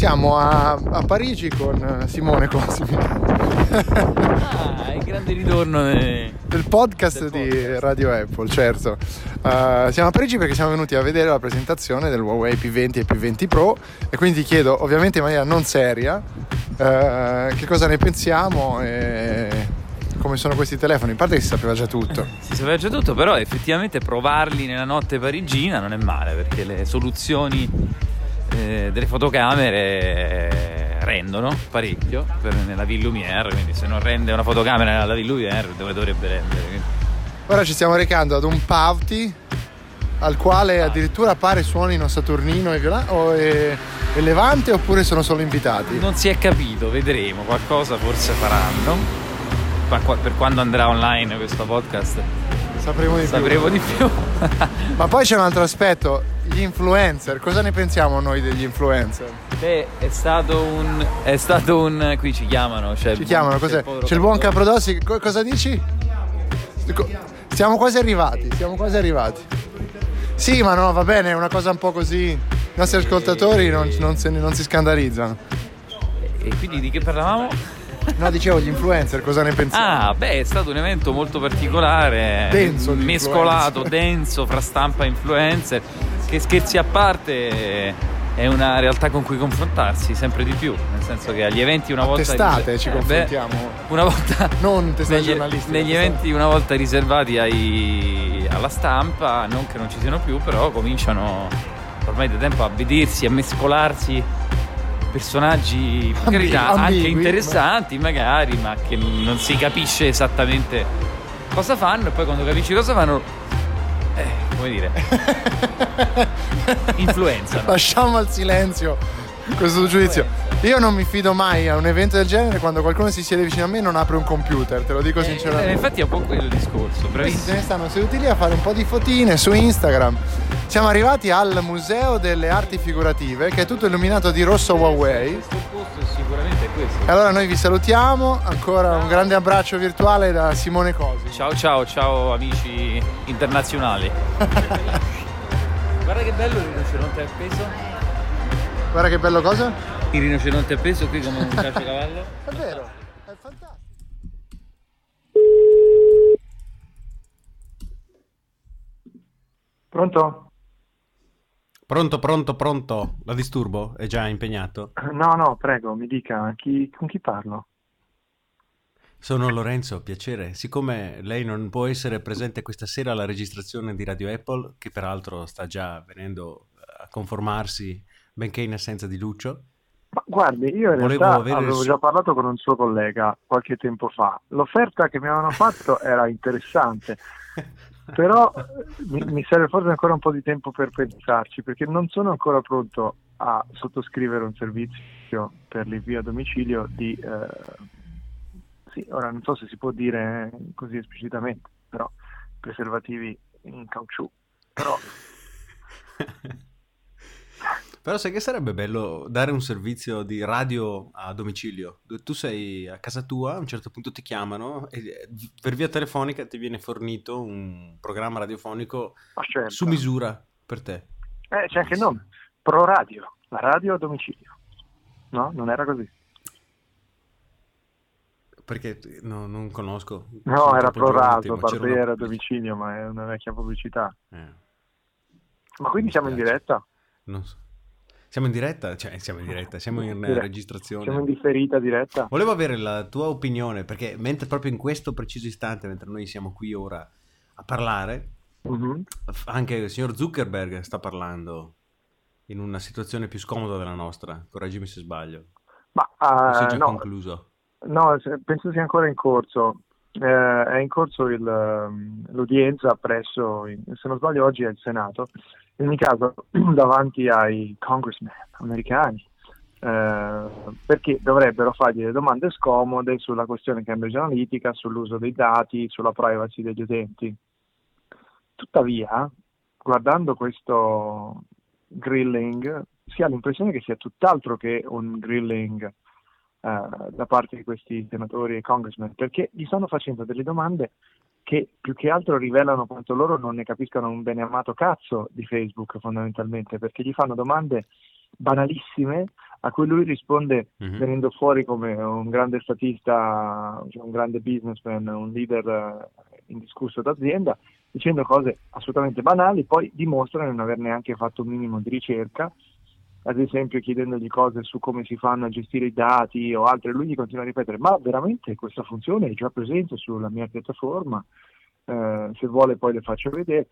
Siamo a, a Parigi con Simone Cosimi. Ah, il grande ritorno de- del podcast Del di podcast. Radio Apple, certo. Uh, siamo a Parigi perché siamo venuti a vedere la presentazione del Huawei P20 e P20 Pro e quindi ti chiedo, ovviamente in maniera non seria, uh, che cosa ne pensiamo e come sono questi telefoni. In parte che si sapeva già tutto. Si sapeva già tutto, però effettivamente provarli nella notte parigina non è male perché le soluzioni eh, delle fotocamere eh, rendono parecchio per- nella Ville Lumière, quindi se non rende una fotocamera nella Ville Lumière dove dovrebbe rendere? Quindi- Ora ci stiamo recando ad un Pavti al quale addirittura pare suonino Saturnino e, Viola- o e- e Levante oppure sono solo invitati. Non si è capito, vedremo, qualcosa forse faranno. Per quando andrà online questo podcast Sapremo di più. sapremo di più. Ma poi c'è un altro aspetto, gli influencer, cosa ne pensiamo noi degli influencer? Beh, è stato un. È stato un. Qui ci chiamano. Cioè Ci chiamano, c'è cos'è? il povero C'è il buon. Caprodossi, co- cosa dici? Siamo quasi arrivati, siamo quasi arrivati. Sì, ma no, va bene, è una cosa un po' così. I nostri ascoltatori non, non se non si scandalizzano. E quindi di che parlavamo? No, dicevo gli influencer, cosa ne pensiamo? Ah, beh, è stato un evento molto particolare. Denso Mescolato, denso fra stampa e influencer. Che scherzi a parte. È una realtà con cui confrontarsi sempre di più. Nel senso che agli eventi una A volta. testate ci Eh, beh, confrontiamo. una volta. Non testate negli, negli testate- eventi una volta riservati ai- alla stampa, non che non ci siano più, però cominciano ormai da tempo a vedersi, a mescolarsi personaggi per carità, anche ambigui, interessanti magari, ma che non si capisce esattamente cosa fanno e poi quando capisci cosa fanno, eh, come dire, influenzano. Lasciamo al silenzio questo giudizio. Io non mi fido mai a un evento del genere quando qualcuno si siede vicino a me e non apre un computer, te lo dico Eh, sinceramente. infatti è un po' quello il discorso, Questi se bravissimo. ne stanno seduti lì a fare un po' di fotine su Instagram. Siamo arrivati al Museo delle Arti Figurative, che è tutto illuminato di rosso Huawei. Questo posto sicuramente è questo. E allora noi vi salutiamo, ancora un grande abbraccio virtuale da Simone Cosi. Ciao ciao ciao amici internazionali. Guarda che bello il rinoceronte appeso. Guarda che bello cosa? Il rinoceronte appeso qui come un caciocavallo. È vero, è fantastico. Pronto? Pronto, pronto, pronto. La disturbo? È già impegnato? No, no, prego, mi dica chi- con chi parlo. Sono Lorenzo, piacere. Siccome lei non può essere presente questa sera alla registrazione di Radio Apple, che peraltro sta già venendo a conformarsi, benché in assenza di Lucio, Ma guardi, io in Volevo realtà avevo già parlato con un suo collega qualche tempo fa. L'offerta che mi avevano fatto era interessante, però eh, mi, mi serve forse ancora un po' di tempo per pensarci, perché non sono ancora pronto a sottoscrivere un servizio per l'invio a domicilio di... eh, sì, ora non so se si può dire eh, così esplicitamente, però preservativi in caucciù. Però Però sai che sarebbe bello dare un servizio di radio a domicilio? Tu sei a casa tua, a un certo punto ti chiamano e eh, per via telefonica ti viene fornito un programma radiofonico certo. su misura per te. Eh, c'è anche il nome, Pro Radio, la radio a domicilio. No, non era così. Perché no, non conosco. No, sono era Pro Radio, parte una domicilio, ma è una vecchia pubblicità. eh, Ma quindi siamo in diretta? non so. Siamo in diretta? Cioè, siamo in diretta, siamo in eh, Dire- registrazione. Siamo in differita diretta? Volevo avere la tua opinione, perché mentre proprio in questo preciso istante, mentre noi siamo qui ora a parlare, Mhm. f- anche il signor Zuckerberg sta parlando in una situazione più scomoda della nostra. Correggimi se sbaglio. Ma eh, già no, concluso? no, penso sia ancora in corso. Eh, è in corso il, ehm, l'udienza presso, se non sbaglio oggi è il Senato, ogni caso davanti ai congressmen americani, eh, perché dovrebbero fargli delle domande scomode sulla questione Cambridge Analytica, sull'uso dei dati, sulla privacy degli utenti. Tuttavia, guardando questo grilling, si ha l'impressione che sia tutt'altro che un grilling eh, da parte di questi senatori e congressmen, perché gli stanno facendo delle domande che più che altro rivelano quanto loro non ne capiscano un bene amato cazzo di Facebook fondamentalmente, perché gli fanno domande banalissime a cui lui risponde Mhm. venendo fuori come un grande statista, cioè un grande businessman, un leader eh, indiscusso d'azienda, dicendo cose assolutamente banali, poi dimostra di non aver neanche fatto un minimo di ricerca, ad esempio chiedendogli cose su come si fanno a gestire i dati o altre, lui gli continua a ripetere, ma veramente questa funzione è già presente sulla mia piattaforma, Eh, se vuole poi le faccio vedere.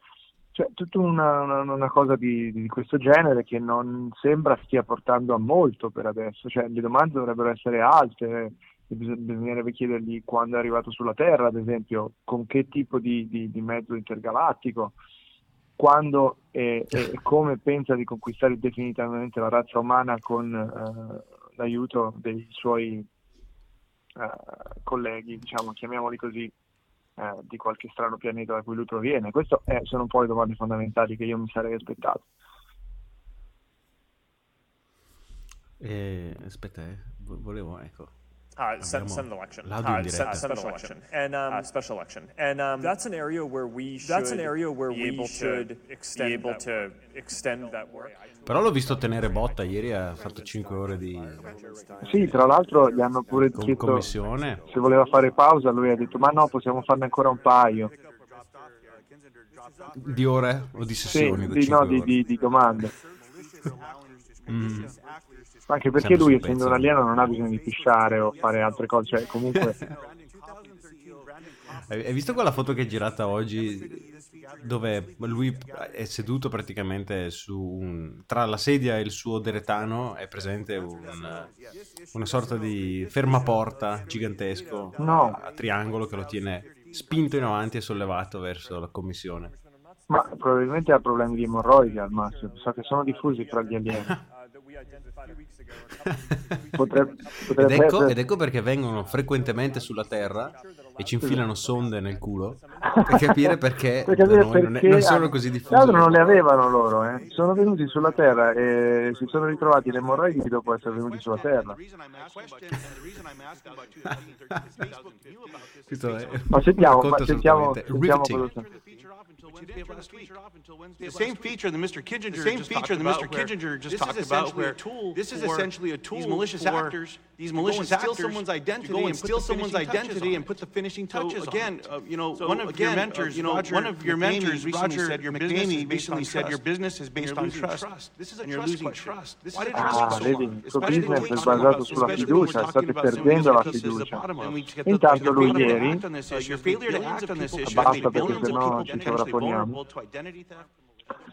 Cioè, tutta una, una- cosa di, di questo genere che non sembra stia portando a molto per adesso, cioè le domande dovrebbero essere alte, bis- bisognerebbe chiedergli quando è arrivato sulla Terra, ad esempio, con che tipo di, di- di mezzo intergalattico, quando e, e come pensa di conquistare definitivamente la razza umana con eh, l'aiuto dei suoi eh, colleghi, diciamo, chiamiamoli così, eh, di qualche strano pianeta da cui lui proviene. Queste sono un po' le domande fondamentali che io mi sarei aspettato. Eh, aspetta, eh, vo- volevo, ecco. Uh, send, Abbiamo send election. Uh. And um, uh, special election. And um, That's an area where we should that's an area where be we able should to be extend able that to work. extend that work. Però l'ho visto tenere botta, ieri ha fatto 5 ore di Sì, tra l'altro gli hanno pure com- chiesto commissione. se voleva fare pausa, lui ha detto ma no, possiamo farne ancora un paio. Di ore o di Sì, sessioni? da di, no, di, ore? di- di domande. Mm. Anche perché lui, essendo un alieno, non ha bisogno di pisciare o fare altre cose, cioè comunque Hai visto quella foto che è girata oggi dove lui è seduto praticamente su un... tra la sedia e il suo deretano è presente un- una sorta di fermaporta gigantesco No. a triangolo che lo tiene spinto in avanti e sollevato verso la commissione. ma probabilmente ha problemi di emorroidi al massimo, so che sono diffusi tra gli alieni. Potrebbe, Ed potrebbe ecco, essere- ed ecco perché vengono frequentemente sulla Terra e ci infilano sonde nel culo per capire perché, Per capire noi non, è- perché non sono così Tra diffusi. l'altro non le avevano loro, eh. sono venuti sulla Terra e si sono ritrovati le emorroidi dopo essere venuti sulla Terra. Questo è Ma sentiamo, ma sentiamo, sentiamo cosa The same feature that Mr. Kissinger The same feature that Mr. Kissinger just talked about where this is essentially a tool these malicious actors these malicious and steal actors someone's identity and put the someone's finishing touches So again, it. uh, you know, So one of your again, mentors, uh, you know, Roger one of your McNamee mentors recently Roger said your business based on recently said trust. your business is based on trust. trust. This is a And you're trust losing question. trust. This Why is did a trust trust Ah, vedi, il suo business è basato sulla fiducia, state perdendo la fiducia. intanto lui ieri- Basta, perché sennò ci sovrapponiamo.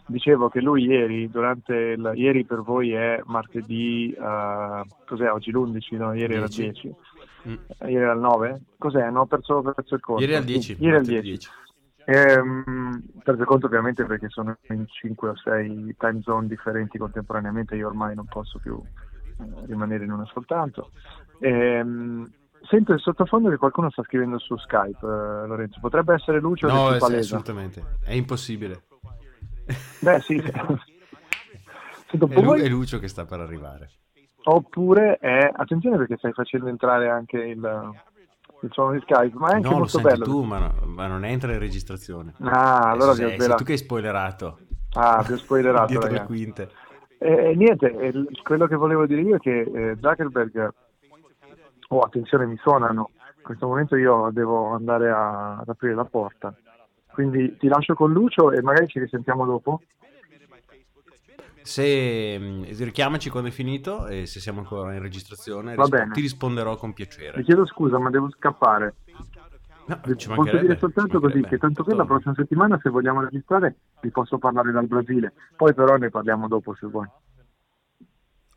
Dicevo che lui ieri, durante il, ieri per voi è martedì, eh, cos'è oggi l'11, no? Ieri era il 10. 10. Mm. Ieri era il 9? Cos'è? No, ho perso, perso il conto. Ieri al Sì, 10. Ieri al martedì 10. Ehm, perso il conto ovviamente perché sono in 5 o 6 time zone differenti contemporaneamente, io ormai non posso più eh, rimanere in una soltanto. Ehm, sento il sottofondo che qualcuno sta scrivendo su Skype, eh, Lorenzo. Potrebbe essere Lucio No, è- assolutamente. È impossibile. Beh, sì. Sento, È, Lu- è Lucio che sta per arrivare. Oppure è, attenzione perché stai facendo entrare anche il, il suono di Skype, ma è anche No, molto senti bello. tu, ma, no- ma non entra in registrazione. Ah, allora sei, sei svelato. tu che hai spoilerato. Ah, vi ho spoilerato, Dietro le ragazzi. quinte. E, e niente, e l- quello che volevo dire io è che eh, Zuckerberg, oh attenzione mi suonano, in questo momento io devo andare a- ad aprire la porta, quindi ti lascio con Lucio e magari ci risentiamo dopo. Se mh, richiamaci quando è finito e se siamo ancora in registrazione, bene. ti risponderò con piacere. chiedo scusa ma devo scappare. No, Vi ci posso dire soltanto così che tanto che la prossima settimana se vogliamo registrare vi posso parlare dal Brasile, poi però ne parliamo dopo se vuoi.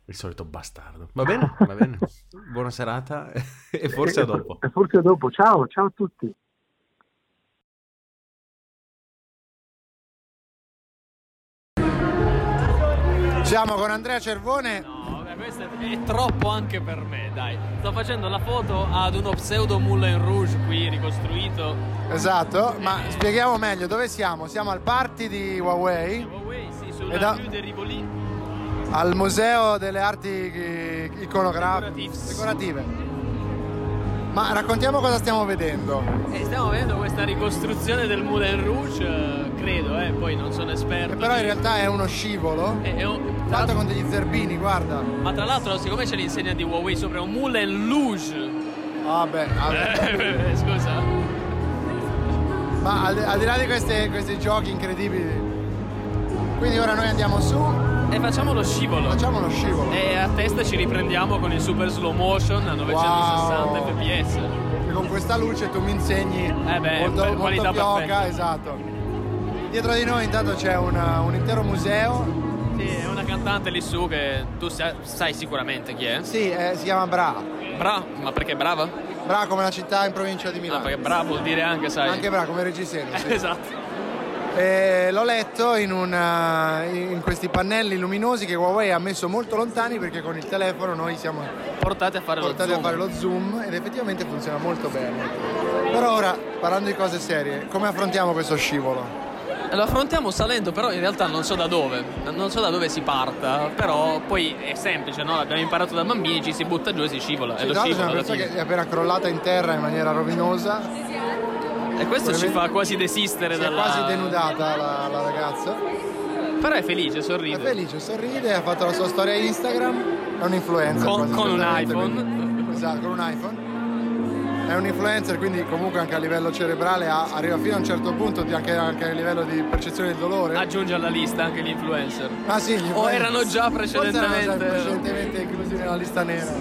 Il solito bastardo. Va bene, va bene. Buona serata e forse a dopo. E forse a dopo. Ciao, ciao a tutti. Siamo con Andrea Cervone. No, vabbè, questo è, troppo anche per me, dai. Sto facendo la foto ad uno pseudo Moulin Rouge qui ricostruito. Esatto, ma spieghiamo meglio dove siamo. Siamo al party di Huawei, Huawei, sì, E sulla da- Rue de Rivoli. al Museo delle Arti eh, Iconografiche Decorative. Ma raccontiamo cosa stiamo vedendo. E stiamo vedendo questa ricostruzione del Moulin Rouge, eh, credo, eh, poi non sono esperto. Che però in realtà è uno scivolo. è- è un- L'altro con degli zerbini, guarda. Ma tra l'altro, siccome c'è l'insegna di Huawei sopra un Moulin Rouge. Vabbè, vabbè. Scusa. Ma al, al di là di queste- questi giochi incredibili, quindi ora noi andiamo su, E facciamo lo scivolo. facciamo lo scivolo. E a testa ci riprendiamo con il super slow motion a 960 Wow. fps. E con questa luce tu mi insegni Eh beh, molto, molto qualità perfetta. esatto. Dietro di noi intanto c'è una- un intero museo. Sì, è una cantante lì su che tu sa- sai sicuramente chi è. Sì, eh, si chiama Bra. Bra, ma perché brava? Bra come la città in provincia di No, Milano. perché bra vuol dire anche, sai. Anche Bra come reggiseno. Sì. esatto. E l'ho letto in, una- in questi pannelli luminosi che Huawei ha messo molto lontani perché con il telefono noi siamo Portate a fare portati lo a zoom. fare lo zoom ed effettivamente funziona molto bene. Però ora, parlando di cose serie, come affrontiamo questo scivolo? Lo affrontiamo salendo, però in realtà non so da dove. Non so da dove si parta, però poi è semplice, no? L'abbiamo imparato da bambini, ci si butta giù e si scivola. Sì, e lo c'è scivolo una persona che è appena crollata in terra in maniera rovinosa, E questo ci fa quasi desistere si è dalla... quasi denudata la, la ragazza. Però è felice, È sorride. felice, sorride, ha fatto la sua storia Instagram, è un influencer. Con- con un iPhone. Esatto, con un iPhone. È un influencer, quindi comunque anche a livello cerebrale ha- arriva fino a un certo punto, di- anche, anche a livello di percezione del dolore. Aggiunge alla lista anche gli influencer. Ah sì, gli O erano già forse erano già precedentemente. precedentemente inclusi nella lista nera.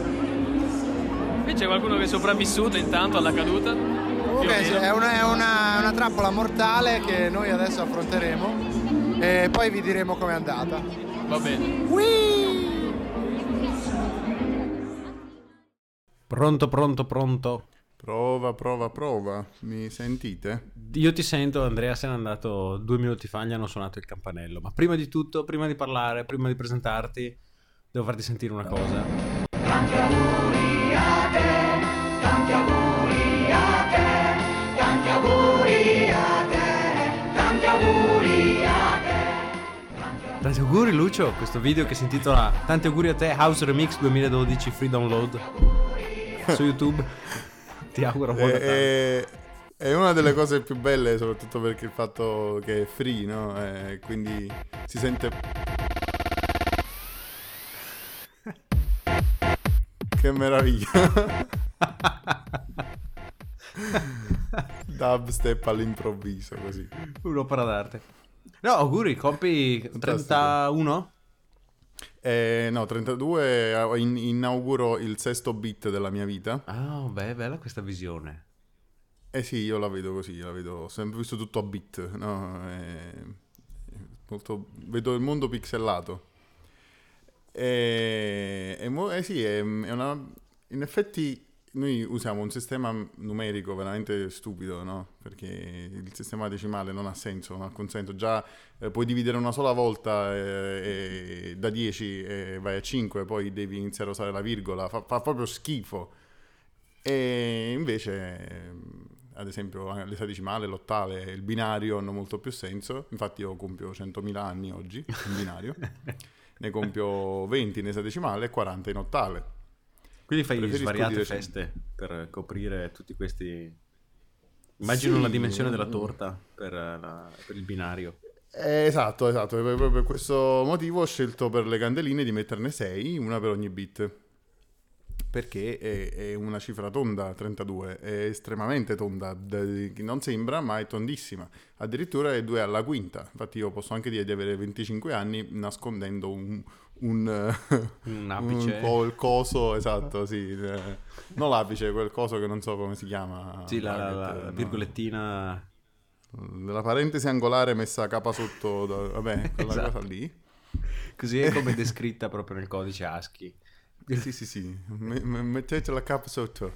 Qui c'è qualcuno che è sopravvissuto intanto alla caduta. Comunque sì, è una, è una- una trappola mortale che noi adesso affronteremo e poi vi diremo com'è andata. Va bene. Pronto, pronto, pronto. Prova, prova, prova. Mi sentite? Io ti sento, Andrea se n'è andato due minuti fa, gli hanno suonato il campanello. Ma prima di tutto, prima di parlare, prima di presentarti, devo farti sentire una cosa. Tanti auguri Lucio, questo video che si intitola Tanti auguri a te House Remix 2012 Free Download su YouTube. Ti auguro buona È, tarde. è- è una delle cose più belle, soprattutto perché il fatto che è free, no? Eh, quindi si sente. che meraviglia! Dubstep all'improvviso, così. Un'opera d'arte. No, auguri, compi Fantastico. 31? Eh, no, 32, eh, in- inauguro il sesto beat della mia vita. Ah, beh, bella questa visione. Eh sì, io la vedo così, la vedo, ho sempre visto tutto a bit, no? Eh, molto- vedo il mondo pixelato. E, e mo- eh sì, è, è una, in effetti noi usiamo un sistema numerico veramente stupido, no? Perché il sistema decimale non ha senso, non ha alcun senso. Già eh, puoi dividere una sola volta eh, e da 10 e vai a 5, poi devi iniziare a usare la virgola, fa, fa proprio schifo. E invece, ad esempio, eh, l'esadecimale, l'ottale il binario hanno molto più senso. Infatti io compio 100.000 anni oggi in binario. ne compio 20 in esadecimale e 40 in ottale. Quindi fai Preferisco svariate feste per coprire tutti questi... Immagino Sì, la dimensione della torta per, la- per il binario. Eh, esatto, esatto. Proprio per questo motivo ho scelto per le candeline di metterne 6, una per ogni bit. Perché è, è una cifra tonda, 32, è estremamente tonda, non sembra, ma è tondissima. Addirittura è 2 alla quinta. Infatti io posso anche dire di avere 25 anni nascondendo un... Un, eh, Un apice. po' il coso, esatto, sì. eh, non l'apice, quel coso che non so come si chiama. Sì, la, la- la no. virgolettina... La parentesi angolare messa a capa sotto, da- vabbè, quella Esatto. cosa lì. Così è come descritta proprio nel codice ASCII. Sì, sì, sì, Me- me- mettete la capa sotto.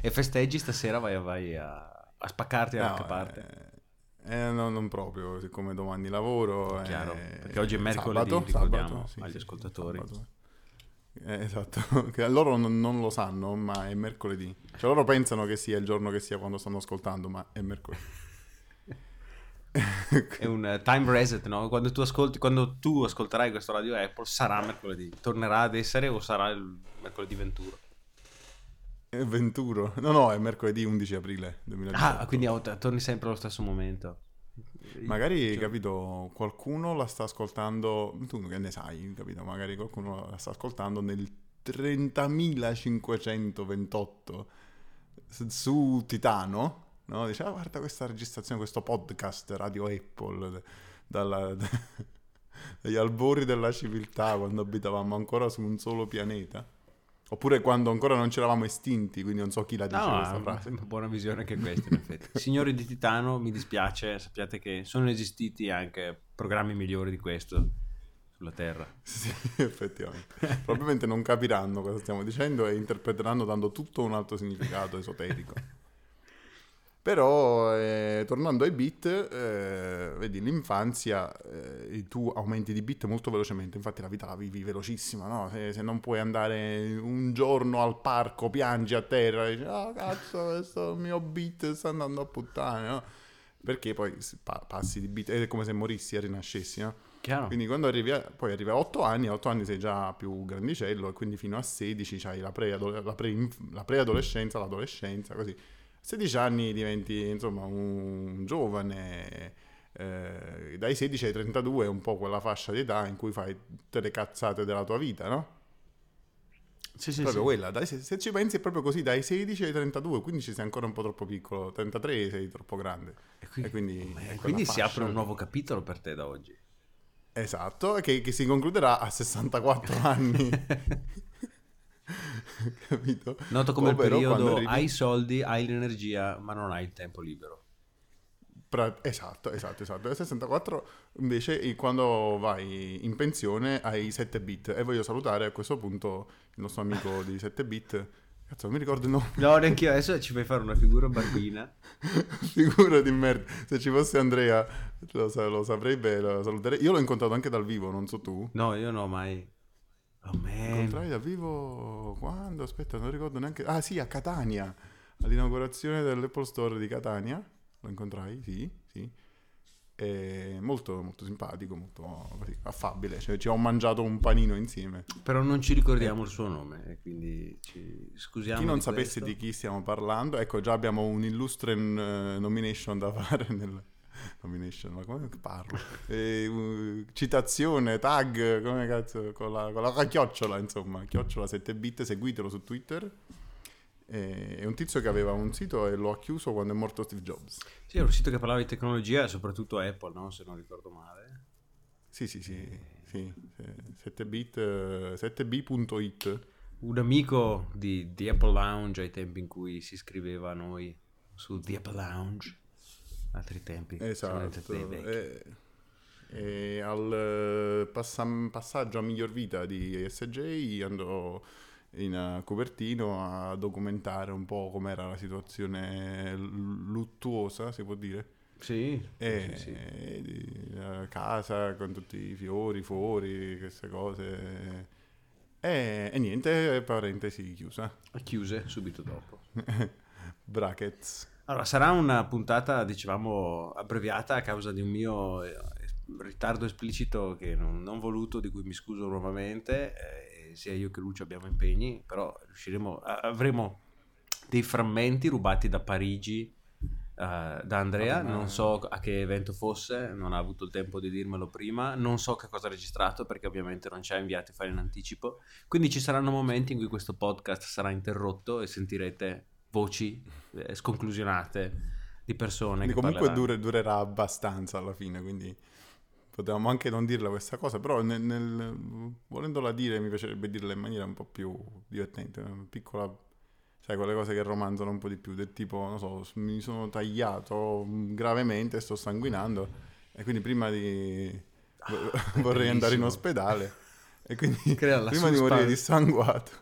E festeggi stasera vai, vai a, a spaccarti da No, qualche parte. eh, eh, no, non proprio, siccome domani lavoro. Chiaro, eh, perché oggi è mercoledì, sabato, ricordiamo sabato, sì, agli sì, ascoltatori. sabato. Eh, esatto, che loro non, non lo sanno, ma è mercoledì. Cioè loro pensano che sia il giorno che sia quando stanno ascoltando, ma è mercoledì. È un eh, time reset, no? Quando tu, ascolti, quando tu ascolterai questo radio Apple sarà mercoledì. Tornerà ad essere o sarà il mercoledì 21? Venturo. No, no, è mercoledì 11 aprile 2018. Ah, quindi torni sempre allo stesso momento. Magari, Cioè, capito, qualcuno la sta ascoltando, tu che ne sai, capito? Magari qualcuno la sta ascoltando nel 30.528 s- su Titano, no? Dice, ah, guarda questa registrazione, questo podcast Radio Apple, dalla- dagli albori della civiltà, quando abitavamo ancora su un solo pianeta. Oppure quando ancora non ci eravamo estinti, quindi non so chi la dice No, questa una buona visione anche questa, in effetti. Signori di Titano, mi dispiace, sappiate che sono esistiti anche programmi migliori di questo sulla Terra. Sì, effettivamente. Probabilmente non capiranno cosa stiamo dicendo e interpreteranno dando tutto un altro significato esoterico. Però, eh, tornando ai bit, eh, vedi, l'infanzia, eh, tu aumenti di bit molto velocemente, infatti la vita la vivi velocissima, no? Se, se non puoi andare un giorno al parco, piangi a terra, e dici, ah cazzo, questo mio bit sta andando a puttane, no? Perché poi pa- passi di bit, è come se morissi e rinascessi, no? Chiaro? Quindi quando arrivi a, poi arrivi a 8 anni, a 8 anni sei già più grandicello e quindi fino a 16 hai la, preadole- la, pre- la preadolescenza, l'adolescenza, così. A 16 anni diventi insomma un giovane, eh, dai 16 ai 32 è un po' quella fascia di età in cui fai tutte le cazzate della tua vita, no? Sì, sì, proprio sì. quella, dai, se, se ci pensi è proprio così, dai 16 ai 32, quindi ci sei ancora un po' troppo piccolo, 33 sei troppo grande. E qui- E quindi, quella quindi si apre un nuovo capitolo per te da oggi. Esatto, che, che si concluderà a 64 anni. Capito? Noto come Ovvero il periodo arrivi- hai i soldi, hai l'energia, ma non hai il tempo libero. Pra- Esatto, esatto, esatto. E 64 invece quando vai in pensione hai 7 bit. E voglio salutare a questo punto il nostro amico di 7 bit. Cazzo, non mi ricordo il nome. No, neanche io. Adesso ci fai fare una figura barbina. Figura di merda. Se ci fosse Andrea lo, sa- lo saprei lo saluterei. Io l'ho incontrato anche dal vivo, non so tu. No, io no, mai. Oh, man. Incontrai dal vivo quando? Aspetta, non ricordo neanche. Ah, sì, a Catania, all'inaugurazione dell'Apple Store di Catania. Lo incontrai, sì, sì. E molto, molto simpatico, molto così, affabile. Cioè, ci ho mangiato un panino insieme. Però non ci ricordiamo il suo nome, e quindi ci scusiamo. Chi non di sapesse questo. di chi stiamo parlando, ecco, già abbiamo un illustre eh, nomination da fare nel. Nomination, ma come parlo? Eh, uh, citazione, tag, come cazzo, con la, con la chiocciola, insomma, chiocciola 7 bit, seguitelo su Twitter. Eh, È un tizio che aveva un sito e lo ha chiuso quando è morto Steve Jobs. Sì, era un sito che parlava di tecnologia e soprattutto Apple, no? Se non ricordo male. Sì, sì, sì, sì, 7 bit, eh, 7b.it. Un amico di The Apple Lounge ai tempi in cui si scriveva a noi su The Apple Lounge. Altri tempi. Esatto. E, e al eh, passa- passaggio a miglior vita di SJ andò in eh, Cupertino a documentare un po' com'era la situazione luttuosa, si può dire. Sì, E, sì, sì. la casa con tutti i fiori fuori, queste cose. E, e niente, parentesi chiusa. Chiuse subito dopo. Brackets. Allora, sarà una puntata, dicevamo, abbreviata a causa di un mio eh, ritardo esplicito che non, non voluto, di cui mi scuso nuovamente. eh, sia io che Lucio abbiamo impegni, però riusciremo, avremo dei frammenti rubati da Parigi eh, da Andrea. Non so a che evento fosse, non ha avuto il tempo di dirmelo prima. Non so che cosa ha registrato perché ovviamente non ci ha inviati fare in anticipo. Quindi ci saranno momenti in cui questo podcast sarà interrotto e sentirete voci sconclusionate di persone Quindi che comunque dure- durerà abbastanza alla fine, quindi potevamo anche non dirla questa cosa, però nel- nel- volendola dire mi piacerebbe dirla in maniera un po' più divertente, una piccola, sai, quelle cose che romanzano un po' di più, del tipo, non so, mi sono tagliato gravemente, sto sanguinando e quindi prima di... vorrei andare in ospedale e quindi Crea la prima di morire dissanguato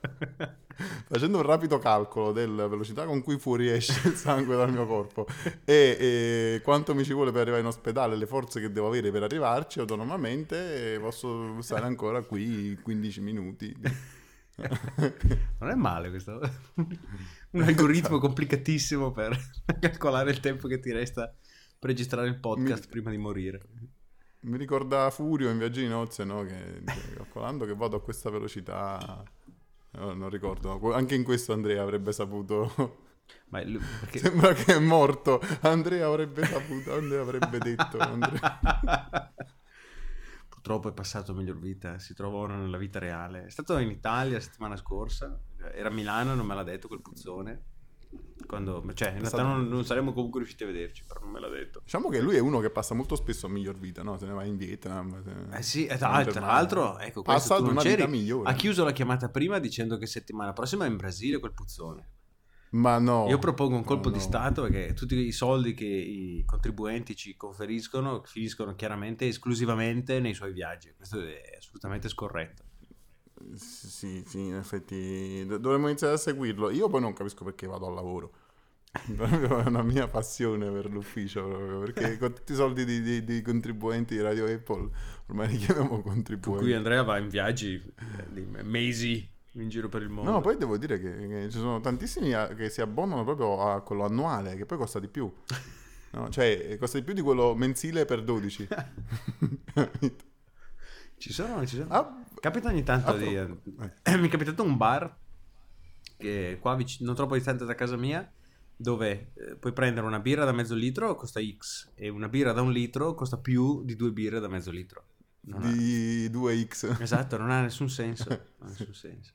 facendo un rapido calcolo della velocità con cui fuoriesce il sangue dal mio corpo e, e quanto mi ci vuole per arrivare in ospedale, le forze che devo avere per arrivarci autonomamente, posso stare ancora qui 15 minuti. Non è male questo. Un algoritmo complicatissimo per calcolare il tempo che ti resta per registrare il podcast Mi- prima di morire. Mi ricorda Furio in Viaggio di nozze, no? Che calcolando che vado a questa velocità, no, non ricordo, anche in questo Andrea avrebbe saputo lui- perché- Sembra che è morto. Andrea avrebbe saputo, Andrea avrebbe detto. Andrea. Purtroppo è passato miglior vita, si trova ora nella vita reale. È stato in Italia la settimana scorsa, era a Milano, non me l'ha detto quel puzzone. Quando, cioè, in realtà stato- non, non saremmo comunque riusciti a vederci, però non me l'ha detto. Diciamo che lui è uno che passa molto spesso a miglior vita, no? Se ne va in Vietnam. se- Eh sì, e se tra, l'altro, ecco, Passa ad una vita migliore. Ha chiuso la chiamata prima dicendo che settimana prossima è in Brasile quel puzzone. Ma no. Io propongo un colpo no, di no. Stato perché tutti i soldi che i contribuenti ci conferiscono finiscono chiaramente e esclusivamente nei suoi viaggi. Questo è assolutamente scorretto. Sì, sì, in effetti do- dovremmo iniziare a seguirlo. Io poi non capisco perché vado al lavoro. È una mia passione per l'ufficio, proprio, perché con tutti i soldi di- di- dei contribuenti di Radio Apple, ormai li chiamiamo Con cui contribuenti. Andrea va in viaggi eh, mesi in giro per il mondo. No, poi devo dire che, che ci sono tantissimi a- che si abbonano proprio a quello annuale, che poi costa di più. No, cioè, costa di più di quello mensile per 12. Ci sono, ci sono. Ah, Capita ogni tanto ah, di... eh, mi è capitato un bar che qua vicino, non troppo distante da casa mia dove eh, puoi prendere una birra da mezzo litro costa X e una birra da un litro costa più di due birre da mezzo litro. Non ha- di 2x. Esatto, non ha nessun senso. non ha nessun senso.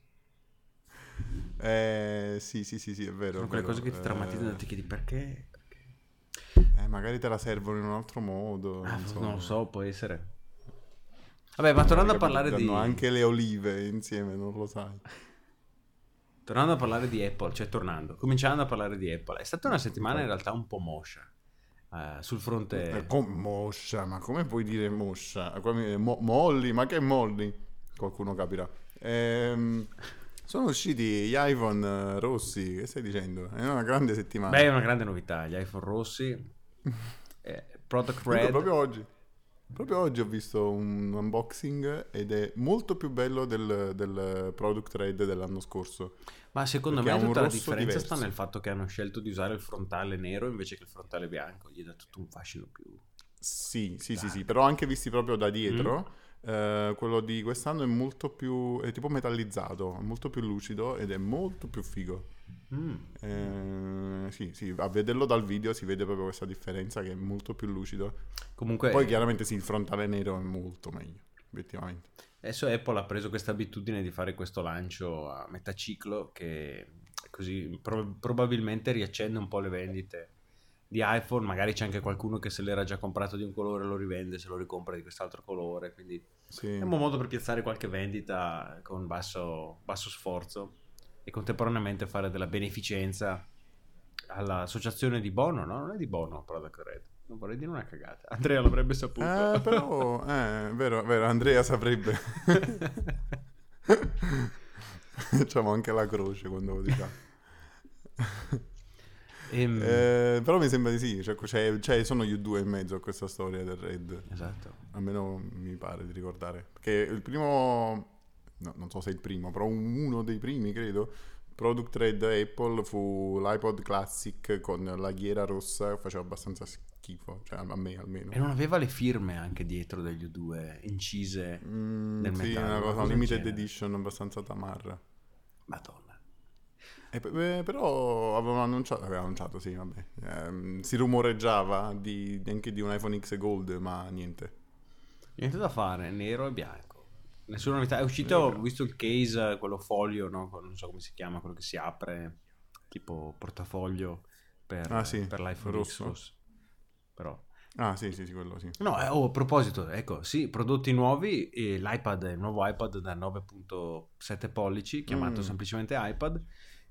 Eh, sì, sì, sì, sì, è vero. Sono quelle vero. cose che ti traumatizzano e Eh, ti chiedi perché? Perché? eh, magari te la servono in un altro modo. Ah, non so. non lo so, può essere. Vabbè, ma tornando a parlare di... anche le olive insieme, non lo sai. Tornando a parlare di Apple, cioè tornando, cominciando a parlare di Apple, è stata una settimana in realtà un po' moscia eh, sul fronte... Eh, com- moscia, ma come puoi dire moscia? Mo- molli, ma che molli? Qualcuno capirà. Ehm, sono usciti gli iPhone eh, rossi, che stai dicendo? È una grande settimana. Beh, è una grande novità, gli iPhone rossi, eh, Product Red, proprio oggi. Proprio oggi ho visto un unboxing ed è molto più bello del, del Product Red dell'anno scorso. ma secondo me tutta la differenza diverso. sta nel fatto che hanno scelto di usare il frontale nero invece che il frontale bianco, gli dà tutto un fascino più... Sì, sì, sì, sì, però anche visti proprio da dietro, eh, quello di quest'anno è molto più, è tipo metallizzato, molto più lucido ed è molto più figo. Mm. Eh, sì, sì, a vederlo dal video si vede proprio questa differenza che è molto più lucido. Comunque Poi chiaramente sì, il frontale nero è molto meglio, effettivamente. adesso Apple ha preso questa abitudine di fare questo lancio a metà ciclo che così pro- probabilmente riaccende un po' le vendite di iPhone, magari c'è anche qualcuno che se l'era già comprato di un colore lo rivende, se lo ricompra di quest'altro colore, quindi Sì. È un buon modo per piazzare qualche vendita con basso, basso sforzo e contemporaneamente fare della beneficenza all'associazione di Bono, no? Non è di Bono Product Red. Non vorrei dire una cagata. Andrea l'avrebbe saputo. Eh, però, eh, vero, vero, Andrea saprebbe. Facciamo anche la croce quando lo diciamo. Ehm, Eh, però mi sembra di sì, cioè, cioè, cioè, sono io due in mezzo a questa storia del Red. Esatto. Almeno mi pare di ricordare. Perché il primo, no, non so se è il primo, però uno dei primi, credo, Product Red Apple fu l'iPod Classic con la ghiera rossa, faceva abbastanza schifo, cioè a me almeno. E non aveva le firme anche dietro degli U2 incise Mm, nel sì, metallo, una una cosa limited edition abbastanza tamarra. Madonna. E beh, però avevano annunciato, aveva annunciato, sì, vabbè. Ehm, si rumoreggiava di, anche di un iPhone X Gold, ma niente. Niente da fare, nero e bianco. Nessuna novità. È uscito, ho visto il case, quello foglio, no? non so come si chiama, quello che si apre, tipo portafoglio per, Ah, sì, per l'iPhone rosso. X rosso. Però Ah, sì, sì, sì, quello sì. No, eh, oh, a proposito, ecco, sì, prodotti nuovi, l'iPad, il nuovo iPad da 9.7 pollici, chiamato Mm. semplicemente iPad,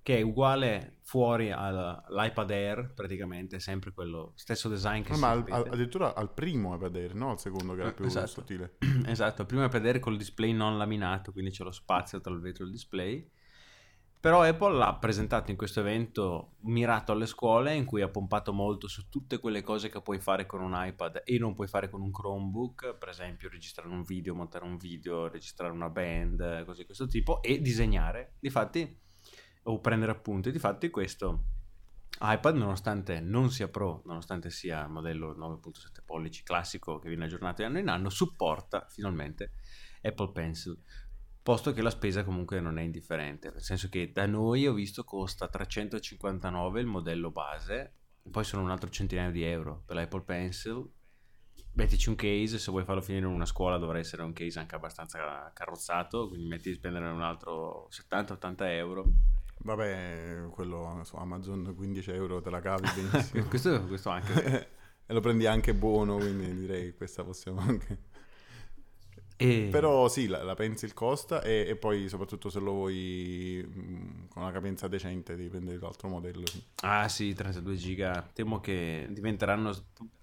che è uguale fuori al- all'iPad Air, praticamente, sempre quello stesso design che Ah, si ma al- addirittura al primo iPad Air, no? Al secondo che era Eh, più esatto. sottile. Esatto, il primo iPad Air col display non laminato, quindi c'è lo spazio tra il vetro e il display. Però Apple l'ha presentato in questo evento mirato alle scuole in cui ha pompato molto su tutte quelle cose che puoi fare con un iPad e non puoi fare con un Chromebook, per esempio registrare un video, montare un video, registrare una band, cose di questo tipo e disegnare, difatti o prendere appunti, difatti questo iPad nonostante non sia Pro, nonostante sia modello 9.7 pollici classico che viene aggiornato di anno in anno, supporta finalmente Apple Pencil. Posto che la spesa comunque non è indifferente, nel senso che da noi ho visto costa 359 il modello base, poi sono un altro centinaio di euro per l'Apple Pencil. Mettici un case, se vuoi farlo finire in una scuola dovrà essere un case anche abbastanza carrozzato, quindi metti di spendere un altro 70-80 euro. Vabbè, quello su Amazon 15 euro te la cavi benissimo. questo, questo anche. e lo prendi anche buono, quindi direi che questa possiamo anche... E... Però sì, la, la pencil costa e, e, poi soprattutto se lo vuoi mh, con una capienza decente devi prendere l'altro modello. Sì. Ah sì, 32 giga. Temo che diventeranno...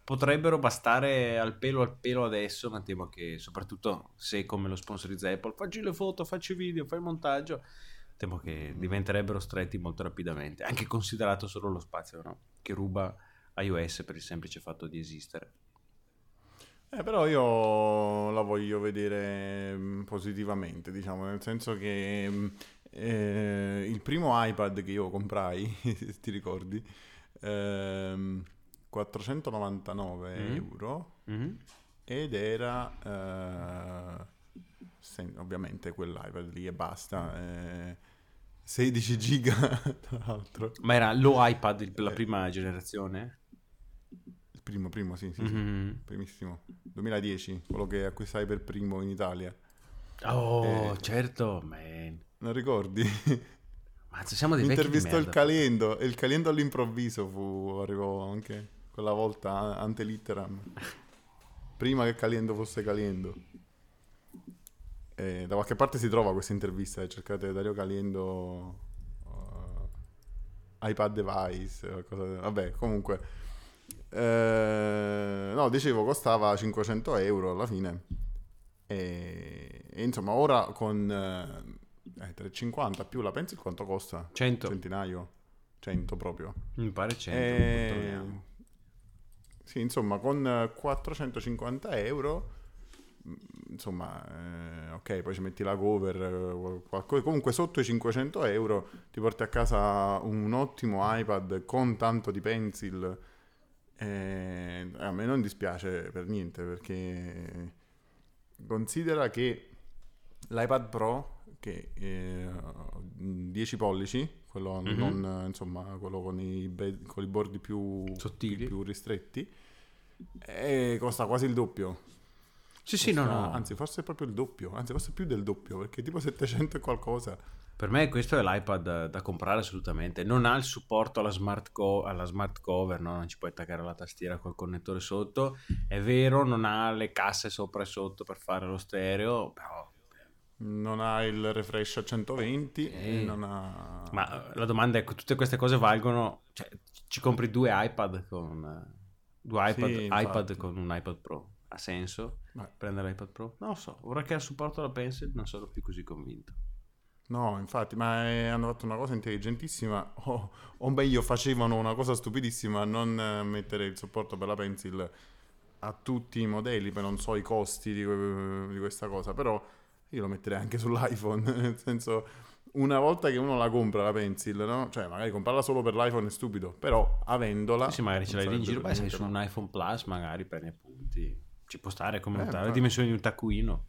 Potrebbero bastare al pelo al pelo adesso, ma temo che soprattutto se come lo sponsorizza Apple, facci le foto, facci video, fai il montaggio, temo che diventerebbero stretti molto rapidamente, anche considerato solo lo spazio no? che ruba iOS per il semplice fatto di esistere. Eh, però io la voglio vedere mm, positivamente, diciamo, nel senso che mm, eh, il primo iPad che io comprai, se ti ricordi, ehm, 499 Mm. euro Mhm. ed era eh, ovviamente quell'iPad lì e basta. eh, 16 giga, tra l'altro. Ma era lo iPad il- la Eh. prima generazione? Il primo, primo, sì, sì, sì. Mhm. primissimo. 2010, quello che acquistai per primo in Italia. Oh, Eh. certo, man. Non ricordi? Mazza, siamo dei intervistò il. Calendo e il Calendo all'improvviso fu, arrivò anche quella volta ante litteram. Prima che Calendo fosse Calendo. E da qualche parte si trova questa intervista, eh, cercate Dario Calendo uh, iPad device, qualcosa- vabbè, comunque. Eh, no, dicevo, costava 500 euro alla fine. E, e insomma, ora con eh, eh, 350 più la pencil quanto costa? 100. Centinaio? 100 proprio. Mi pare 100. Eh, controlliamo. sì, insomma, con eh, 450 euro, insomma, eh, ok, poi ci metti la cover, eh, qualcosa, comunque sotto i 500 euro ti porti a casa un ottimo iPad con tanto di pencil. eh, a me non dispiace per niente perché considera che l'iPad Pro che è 10 pollici, quello, Mhm. non, insomma, quello con i, be- con i bordi più, Sottili. più ristretti, e costa quasi il doppio. Sì, sì, no, no. Anzi, forse è proprio il doppio, anzi, forse più del doppio, perché tipo 700 e qualcosa. Per me questo è l'iPad da, comprare assolutamente. Non ha il supporto alla smart, co- alla smart cover, no? non ci puoi attaccare la tastiera col connettore sotto. È vero, non ha le casse sopra e sotto per fare lo stereo, però... Non ha il refresh a 120 e Eh. non ha... Ma la domanda è, tutte queste cose valgono... Cioè, ci compri due iPad con... eh, Due iPad, Sì, iPad con un iPad Pro. Ha senso Ma- prendere l'iPad Pro? Non lo so. Ora che ha supporto alla Pencil non sono più così convinto. No, infatti, ma eh, hanno fatto una cosa intelligentissima, o, o meglio facevano una cosa stupidissima, non eh, mettere il supporto per la pencil a tutti i modelli, poi non so i costi di, di questa cosa, però io lo metterei anche sull'iPhone, nel senso, una volta che uno la compra la pencil, no? Cioè, magari comprarla solo per l'iPhone è stupido, però avendola... Sì, sì, magari ce l'hai in giro. per Beh, sei su un iPhone Plus, magari prendi appunti. Ci può stare come Eh, un ta- le dimensioni di un taccuino.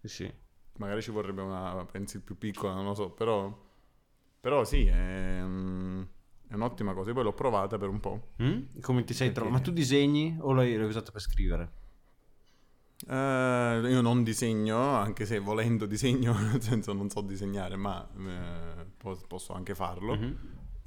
Sì, sì. Magari ci vorrebbe una pencil più piccola, non lo so, però... Però sì, è, mm, è un'ottima cosa. Io poi l'ho provata per un po'. Mm? Come ti sei trovato? Ma tu disegni o l'hai, l'hai usato per scrivere? Eh, io non disegno, anche se volendo disegno, nel senso non so disegnare, ma eh, po- posso anche farlo. Mhm.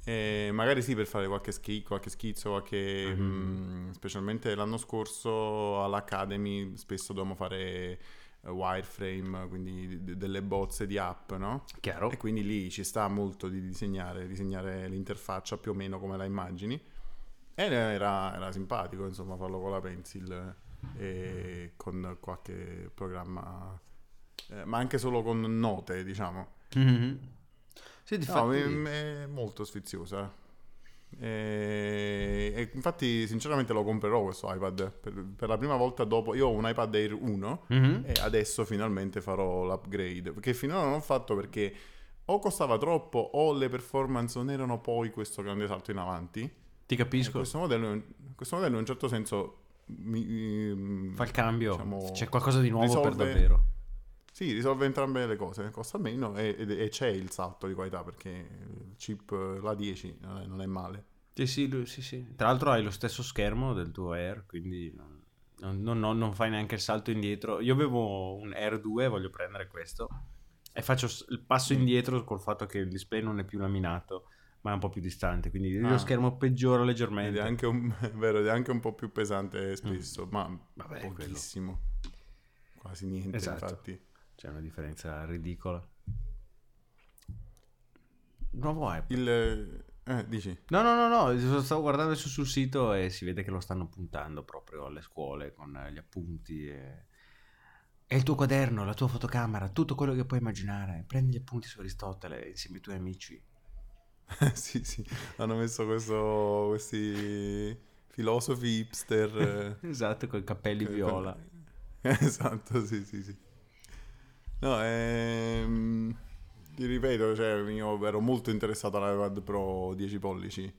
E magari sì, per fare qualche, schi- qualche schizzo, qualche, Mhm. mh, specialmente l'anno scorso all'Academy spesso dovevamo fare eh, wireframe, quindi d- delle bozze di app, no? Chiaro. E quindi lì ci sta molto di disegnare, disegnare l'interfaccia più o meno come la immagini. E era, era simpatico, insomma, farlo con la pencil e con qualche programma, eh, ma anche solo con note, diciamo. Mhm. Sì, di No, è, è molto sfiziosa. E, e infatti, sinceramente, lo comprerò questo iPad per, per la prima volta dopo. Io ho un iPad Air 1 Mhm. e adesso finalmente farò l'upgrade. Perché finora non ho fatto perché o costava troppo o le performance non erano poi questo grande salto in avanti. Ti capisco. questo modello, questo modello in un certo senso mi- mi- Fa il cambio. diciamo, C'è qualcosa di nuovo per risolve- davvero. Sì, risolve entrambe le cose, costa meno e, e- e c'è il salto di qualità perché il chip eh, la 10 non è, non è male. Sì, sì, lui- sì, sì. Tra l'altro hai lo stesso schermo del tuo Air, quindi non, non- non- fai neanche il salto indietro. Io avevo un Air 2, voglio prendere questo, e faccio il passo indietro col fatto che il display non è più laminato, ma è un po' più distante, quindi Ah. lo schermo peggiora Ed leggermente. è anche un, è vero, ed è anche un po' più pesante spesso, ma Mm. Vabbè, pochissimo. Quasi niente, Esatto. infatti. C'è una differenza ridicola. Nuovo iPad. Il... Eh, dici? No, no, no, no, stavo guardando adesso sul sito e si vede che lo stanno puntando proprio alle scuole con gli appunti e... e il tuo quaderno, la tua fotocamera, tutto quello che puoi immaginare. Prendi gli appunti su Aristotele insieme ai tuoi amici. sì, sì, hanno messo questo, questi filosofi hipster. eh, Esatto, con i capelli viola. esatto, sì, sì, sì. No, ehm, ti ripeto, cioè, io ero molto interessato all'iPad Pro 10 pollici,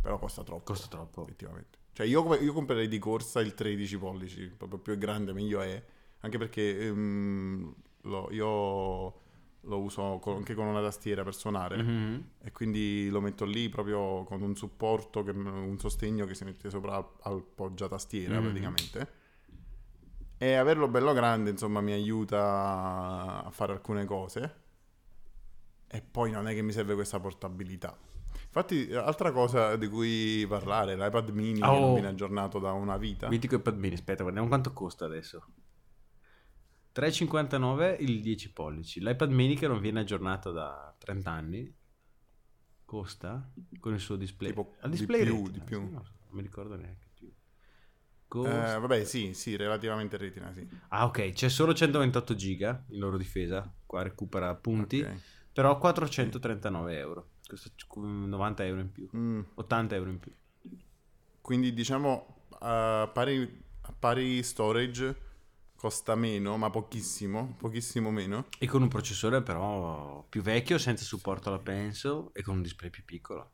però costa troppo. Costa troppo. Effettivamente. Cioè, io, io comprerei di corsa il 13 pollici, proprio più è grande meglio è, anche perché ehm, lo- io lo uso con- anche con una tastiera per suonare Mhm. e quindi lo metto lì proprio con un supporto, che- un sostegno che si mette sopra al- al poggiatastiera Mhm. praticamente. E averlo bello grande, insomma, mi aiuta a fare alcune cose. E poi non è che mi serve questa portabilità. Infatti, altra cosa di cui parlare, l'iPad mini che Oh. non viene aggiornato da una vita. Mitico iPad mini, aspetta, guardiamo quanto costa adesso. 3,59 il 10 pollici. L'iPad mini che non viene aggiornato da 30 anni costa con il suo display. Tipo Ah, di display più, retina, di più. no, non mi ricordo neanche Eh, Costa- vabbè, sì, sì, relativamente retina, sì. Ah, ok, c'è solo 128 giga in loro difesa. Qua recupera punti, Ok. però 439 euro. Costa 90 euro in più, Mm. 80 euro in più. Quindi diciamo a pari, pari storage costa meno, ma pochissimo, pochissimo meno. E con un processore però più vecchio, senza supporto alla pencil e con un display più piccolo.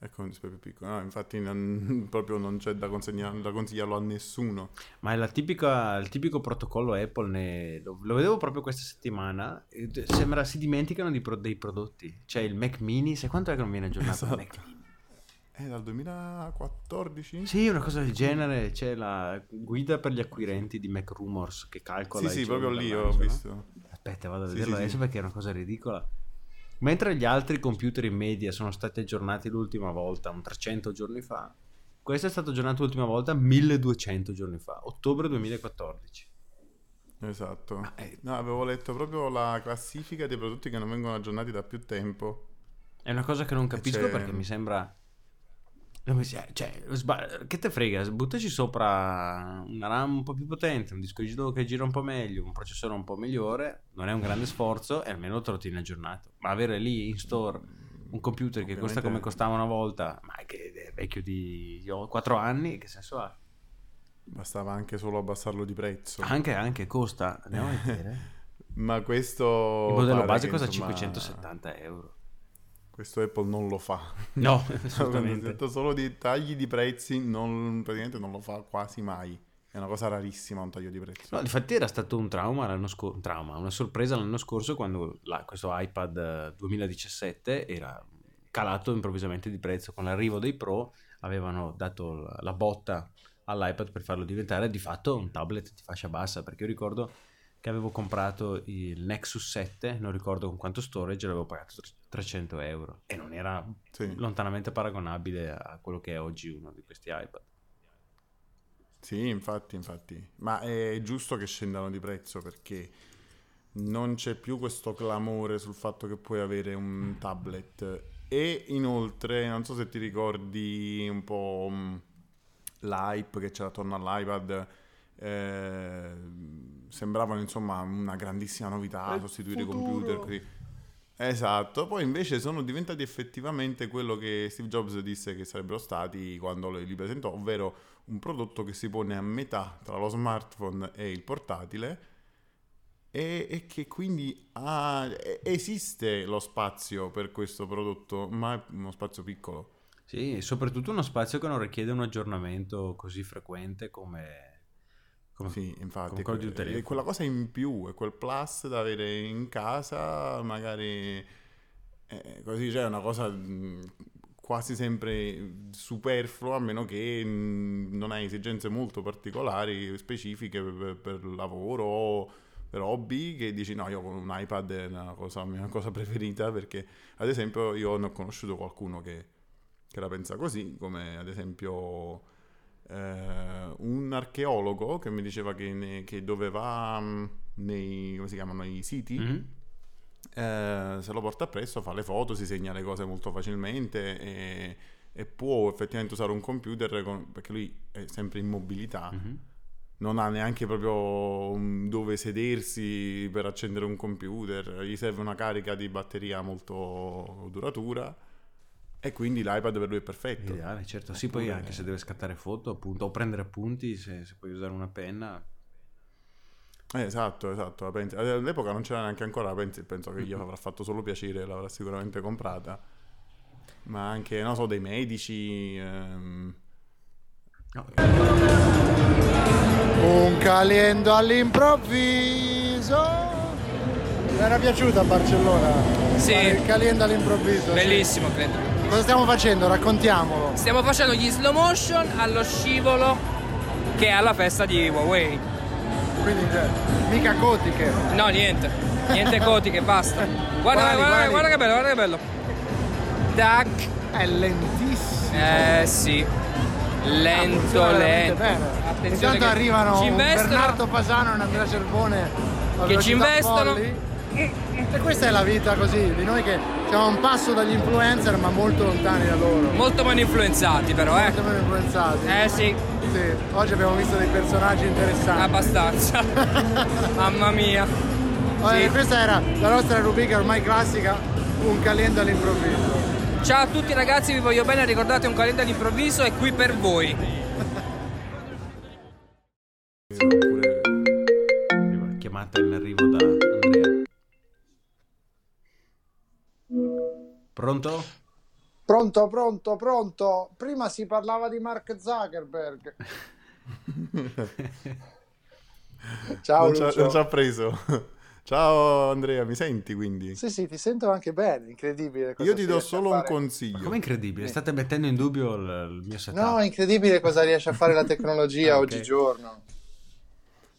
Ecco un display più piccolo. No, infatti non- proprio non c'è da, da consigliarlo a nessuno. Ma è la tipica, il tipico protocollo Apple, ne- lo, lo vedevo proprio questa settimana, sembra si dimenticano di pro- dei prodotti. C'è il Mac mini, sai quanto è che non viene aggiornato il Mac mini? È dal 2014? Sì, una cosa del genere, c'è la guida per gli acquirenti di Mac Rumors che calcola Sì, sì, proprio lì ho visto. Aspetta, vado a Sì, vederlo sì, adesso sì. perché è una cosa ridicola. Mentre gli altri computer in media sono stati aggiornati l'ultima volta un 300 giorni fa, questo è stato aggiornato l'ultima volta 1200 giorni fa, ottobre 2014. Esatto. Ma è- No, avevo letto proprio la classifica dei prodotti che non vengono aggiornati da più tempo. È una cosa che non capisco perché mi sembra... Si- Cioè, sba- che te frega, buttaci sopra una RAM un po' più potente, un disco riduro che gira un po' meglio, un processore un po' migliore, non è un grande sforzo e almeno te lo tieni aggiornato. Ma avere lì in store un computer che costa come costava una volta, ma che è vecchio di 4 anni, che senso ha? Bastava anche solo abbassarlo di prezzo. Anche, anche costa, andiamo a vedere. Ma questo... Il modello base che, costa insomma, 570 euro. Questo Apple non lo fa. No, assolutamente. tratta solo di tagli di prezzi, non, praticamente non lo fa quasi mai. È una cosa rarissima un taglio di prezzo. No, infatti era stato un trauma l'anno scorso, trauma, una sorpresa l'anno scorso quando la- questo iPad eh, 2017 era calato improvvisamente di prezzo. Con l'arrivo dei Pro avevano dato la, la botta all'iPad per farlo diventare di fatto un tablet di fascia bassa, perché io ricordo che avevo comprato il Nexus 7, non ricordo con quanto storage, l'avevo pagato 300 euro e non era Sì. lontanamente paragonabile a quello che è oggi uno di questi iPad. Sì, infatti, infatti. Ma è giusto che scendano di prezzo perché non c'è più questo clamore sul fatto che puoi avere un tablet. E inoltre, non so se ti ricordi un po' mh, l'hype che c'era attorno all'iPad. eh, sembravano insomma una grandissima novità, Il sostituire i computer. Così. Esatto, poi invece sono diventati effettivamente quello che Steve Jobs disse che sarebbero stati quando li presentò, ovvero un prodotto che si pone a metà tra lo smartphone e il portatile e, e che quindi ha- esiste lo spazio per questo prodotto, ma è uno spazio piccolo. Sì, soprattutto uno spazio che non richiede un aggiornamento così frequente come, Come- Sì, infatti. come è telefono. quella cosa in più, è quel plus da avere in casa, magari eh, così c'è una cosa mh, quasi sempre superflua, a meno che mh, non hai esigenze molto particolari, specifiche per, per lavoro o per hobby, che dici no, io con un iPad è una cosa, la mia cosa preferita, perché ad esempio io ne ho conosciuto qualcuno che, che la pensa così, come ad esempio eh, un archeologo che mi diceva che, ne- che dove va mh, nei, come si chiamano, i siti, Mhm. eh, se lo porta appresso, fa le foto, si segna le cose molto facilmente e, e può effettivamente usare un computer con- perché lui è sempre in mobilità. Mhm. Non ha neanche proprio dove sedersi per accendere un computer, gli serve una carica di batteria molto duratura e quindi l'iPad per lui è perfetto. Ideale, certo. Sì, poi anche se deve scattare foto, appunto, o prendere appunti, se, se puoi usare una penna. Eh, esatto, esatto. All'epoca non c'era neanche ancora la Pencil, penso che gli avrà fatto solo piacere, l'avrà sicuramente comprata. Ma anche, non so, dei medici. ehm, Un caliendo all'improvviso. Mi era piaciuta a Barcellona? Sì. Il caliendo all'improvviso. sì. Bellissimo, credo. Cosa stiamo facendo? Raccontiamolo. Stiamo facendo gli slow motion allo scivolo che è alla festa di Huawei. Quindi, cioè, mica gotiche. No, niente. Niente cotiche, basta. Guarda, guarda, quali? guarda che bello, guarda che bello. Tac. È lentissimo. Eh sì. Lento, veramente lento. Attenzione Intanto arrivano. Bernardo Fasano e Andrea Cervone Che ci investono. folli. E questa è la vita così, di noi che siamo a un passo dagli influencer ma molto lontani da loro. Molto meno influenzati però, eh. Molto meno influenzati. Eh sì, Sì, oggi abbiamo visto dei personaggi interessanti. abbastanza. Mamma mia. Vabbè, Sì. Questa era la nostra rubrica ormai classica, un calendo all'improvviso. Ciao a tutti ragazzi, vi voglio bene, ricordate un calendario all'improvviso è qui per voi. chiamata in arrivo Pronto? Pronto, pronto, pronto. Prima si parlava di Mark Zuckerberg. Ciao non, ci ha, Lucio. non ci ha preso. Ciao Andrea, mi senti quindi? Sì, sì, ti sento anche bene, incredibile. cosa Io ti do solo un consiglio. Com'è incredibile? State mettendo in dubbio il, il mio setup. No, è incredibile cosa riesce a fare la tecnologia Ah, ok. oggigiorno.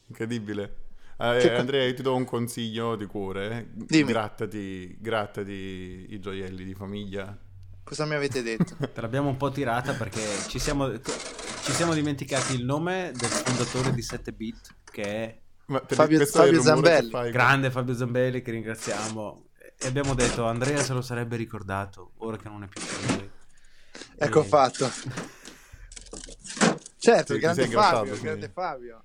Incredibile. Eh, Che co- Andrea, io ti do un consiglio di cuore. Dimmi. Grattati, grattati i gioielli di famiglia. Cosa mi avete detto? Te l'abbiamo un po' tirata perché ci siamo, ci siamo dimenticati il nome del fondatore di 7 bit che è Ma per- Fabio- Fabio Zambelli. fai. grande Fabio Zambelli che ringraziamo e abbiamo detto Andrea se lo sarebbe ricordato ora che non è più con noi. ecco E- fatto. Certo, Ti- il grande Fabio, il sì. grande Fabio.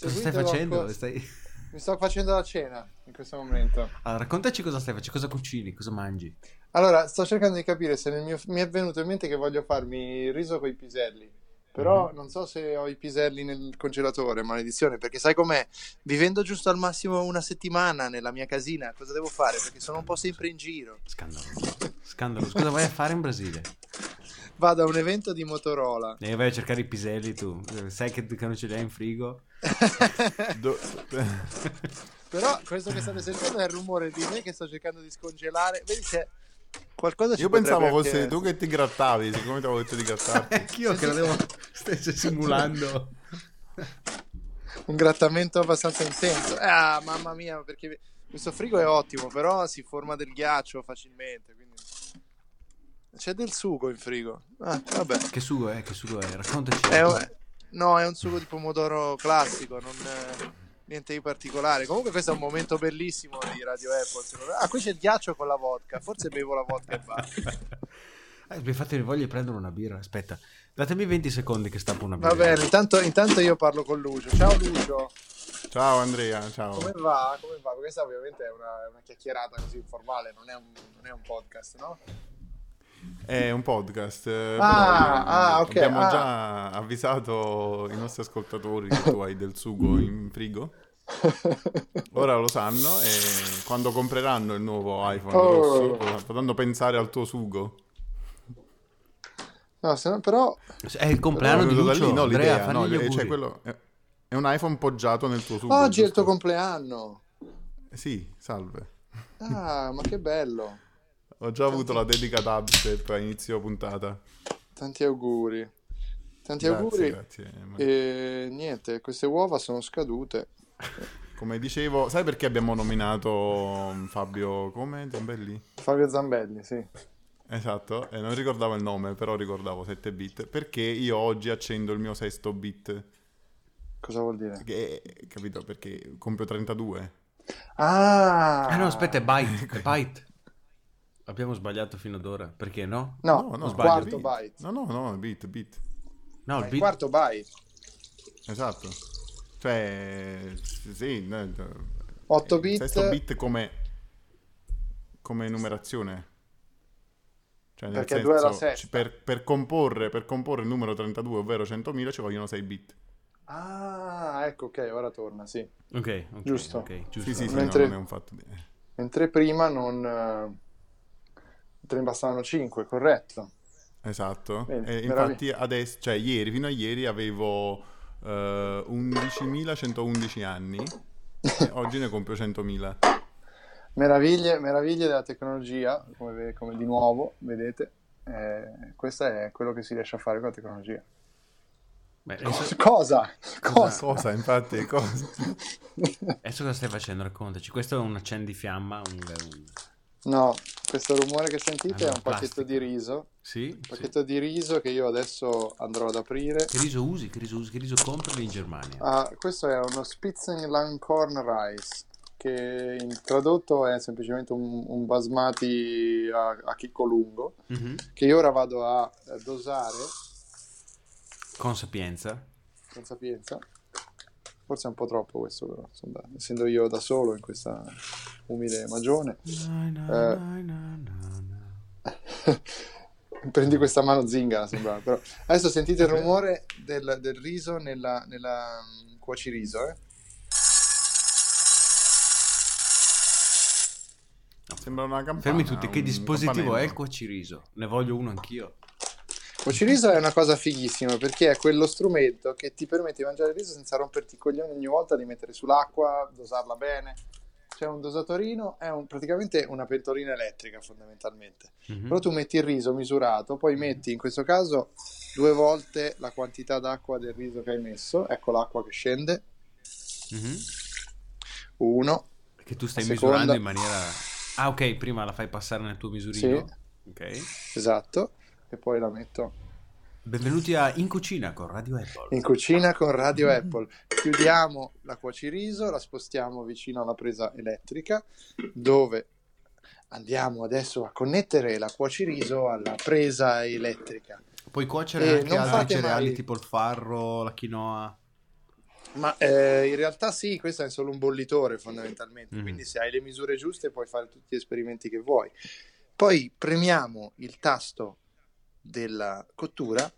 Cosa stai facendo? Stai- Mi sto facendo la cena in questo momento. Allora, raccontaci cosa stai facendo, cosa cucini, cosa mangi. Allora, sto cercando di capire se nel mio... mi è venuto in mente che voglio farmi il riso con i piselli. Però Mhm. non so se ho i piselli nel congelatore, maledizione, perché sai com'è? Vivendo giusto al massimo una settimana nella mia casina, cosa devo fare? Perché sono un po' sempre in giro. Scandaloso. Scandaloso. Cosa vai a fare in Brasile? Vado a un evento di Motorola. E vai a cercare i piselli tu. Sai che, che non ce li hai in frigo? Do- Però questo che state sentendo è il rumore di me che sto cercando di scongelare. Vedi c'è qualcosa ci Io pensavo fosse tu che ti grattavi, siccome ti avevo detto di grattarti. Anch'io credevo stesse simulando. un grattamento abbastanza intenso. Ah, mamma mia, perché questo frigo è ottimo, però si forma del ghiaccio facilmente, quindi c'è del sugo in frigo. Ah, vabbè. Che sugo è? Che sugo è? Raccontaci. È un- no, è un sugo di pomodoro classico, non eh, niente di particolare. Comunque questo è un momento bellissimo di Radio Apple. Ah, qui c'è il ghiaccio con la vodka. Forse bevo la vodka e basta. Eh, mi fate voglia di prendere una birra. Aspetta, datemi 20 secondi che stappo una birra. Va bene, intanto, intanto io parlo con Lucio. Ciao Lucio. Ciao Andrea, ciao. Come va? Come va? Questa ovviamente è una, una chiacchierata così informale, non è un, non è un podcast, no? È un podcast. eh, Ah, però, ah, ok, Abbiamo ah. già avvisato i nostri ascoltatori che tu hai del sugo in frigo. Ora lo sanno e quando compreranno il nuovo iPhone Oh. rosso potranno pensare al tuo sugo. No, se no, però... È il compleanno di Venuto da Lucio. lì, no, Andrea, no, auguri. cioè quello è, È un iPhone poggiato nel tuo tubo. Oggi è il tuo giusto? compleanno. Sì, salve. Ah, ma che bello. Ho già avuto la dedica dubstep a inizio puntata. Tanti auguri. Tanti Grazie, auguri. grazie. Ma- E niente, queste uova sono scadute. Come dicevo, sai perché abbiamo nominato mm, Fabio come? Zambelli? Fabio Zambelli, sì. Esatto, e non ricordavo il nome, però ricordavo 7 bit. Perché io oggi accendo il mio sesto bit. Cosa vuol dire? Che, capito? Perché compio 32. Ah! Ah no, aspetta, è byte, è byte. Abbiamo sbagliato fino ad ora. Perché no? No, no, il sbaglio, quarto byte. No, no, no, bit, bit. No, il Il beat... quarto byte. Esatto. Cioè, sì, no, no. 8 il bit. Sesto bit come, come numerazione. Cioè, nel Perché due è la senso, sesta. per, per comporre, per comporre il numero 32, ovvero 100.000, ci vogliono 6 bit. Ah, ecco, ok, ora torna, sì. Ok, ok, Giusto. ok, giusto. Sì, sì, sì, Mentre- no, non è un fatto di... Mentre prima non... te ne bastavano 5, corretto. Esatto. Bene, E infatti adesso, cioè ieri, fino a ieri avevo eh, 11.111 anni e oggi ne compio 100.000. Meraviglie, meraviglie della tecnologia, come, come di nuovo, vedete. Eh, questo è quello che si riesce a fare con la tecnologia. Beh, adesso, Cosa? Cosa? Cosa, infatti, cosa? adesso cosa stai facendo? Raccontaci. Questo è un accendifiamma, un... un- No, questo rumore che sentite Ah, è un pacchetto plastica. di riso. Sì? Un sì. pacchetto di riso che io adesso andrò ad aprire. Che riso usi? Che riso usi? Che riso compri in Germania? Ah, questo è uno Spitzenlanghorn Rice, che in tradotto è semplicemente un, un basmati a, a chicco lungo, Mhm. che io ora vado a dosare Con sapienza. con sapienza. Forse è un po' troppo questo, però, insomma, essendo io da solo in questa umile magione. Eh, prendi questa mano zingara, sembrava. Però. Adesso sentite il rumore del, del riso nella, nella mm, cuociriso, eh? Sembra una campana. Fermi tutti, che un dispositivo è il cuociriso? Ne voglio uno anch'io. Cuociriso è una cosa fighissima perché è quello strumento che ti permette di mangiare il riso senza romperti i coglioni ogni volta di mettere sull'acqua, dosarla bene. C'è un dosatorino, è un- praticamente una pentolina elettrica fondamentalmente. Mhm. Però tu metti il riso misurato, poi metti in questo caso due volte la quantità d'acqua del riso che hai messo. Ecco l'acqua che scende. Mhm. Uno, Che tu stai La seconda. misurando in maniera... Ah, ok, prima la fai passare nel tuo misurino. Ok. esatto. E poi la metto Benvenuti a In Cucina con Radio Apple. in cucina con Radio Apple. Chiudiamo la cuociriso, la spostiamo vicino alla presa elettrica, dove andiamo adesso a connettere la cuociriso alla presa elettrica. Puoi cuocere Eh, anche altri cereali mai- tipo il farro, la quinoa. Ma eh, in realtà sì, questo è solo un bollitore fondamentalmente, Mhm. quindi se hai le misure giuste puoi fare tutti gli esperimenti che vuoi. Poi premiamo il tasto della cottura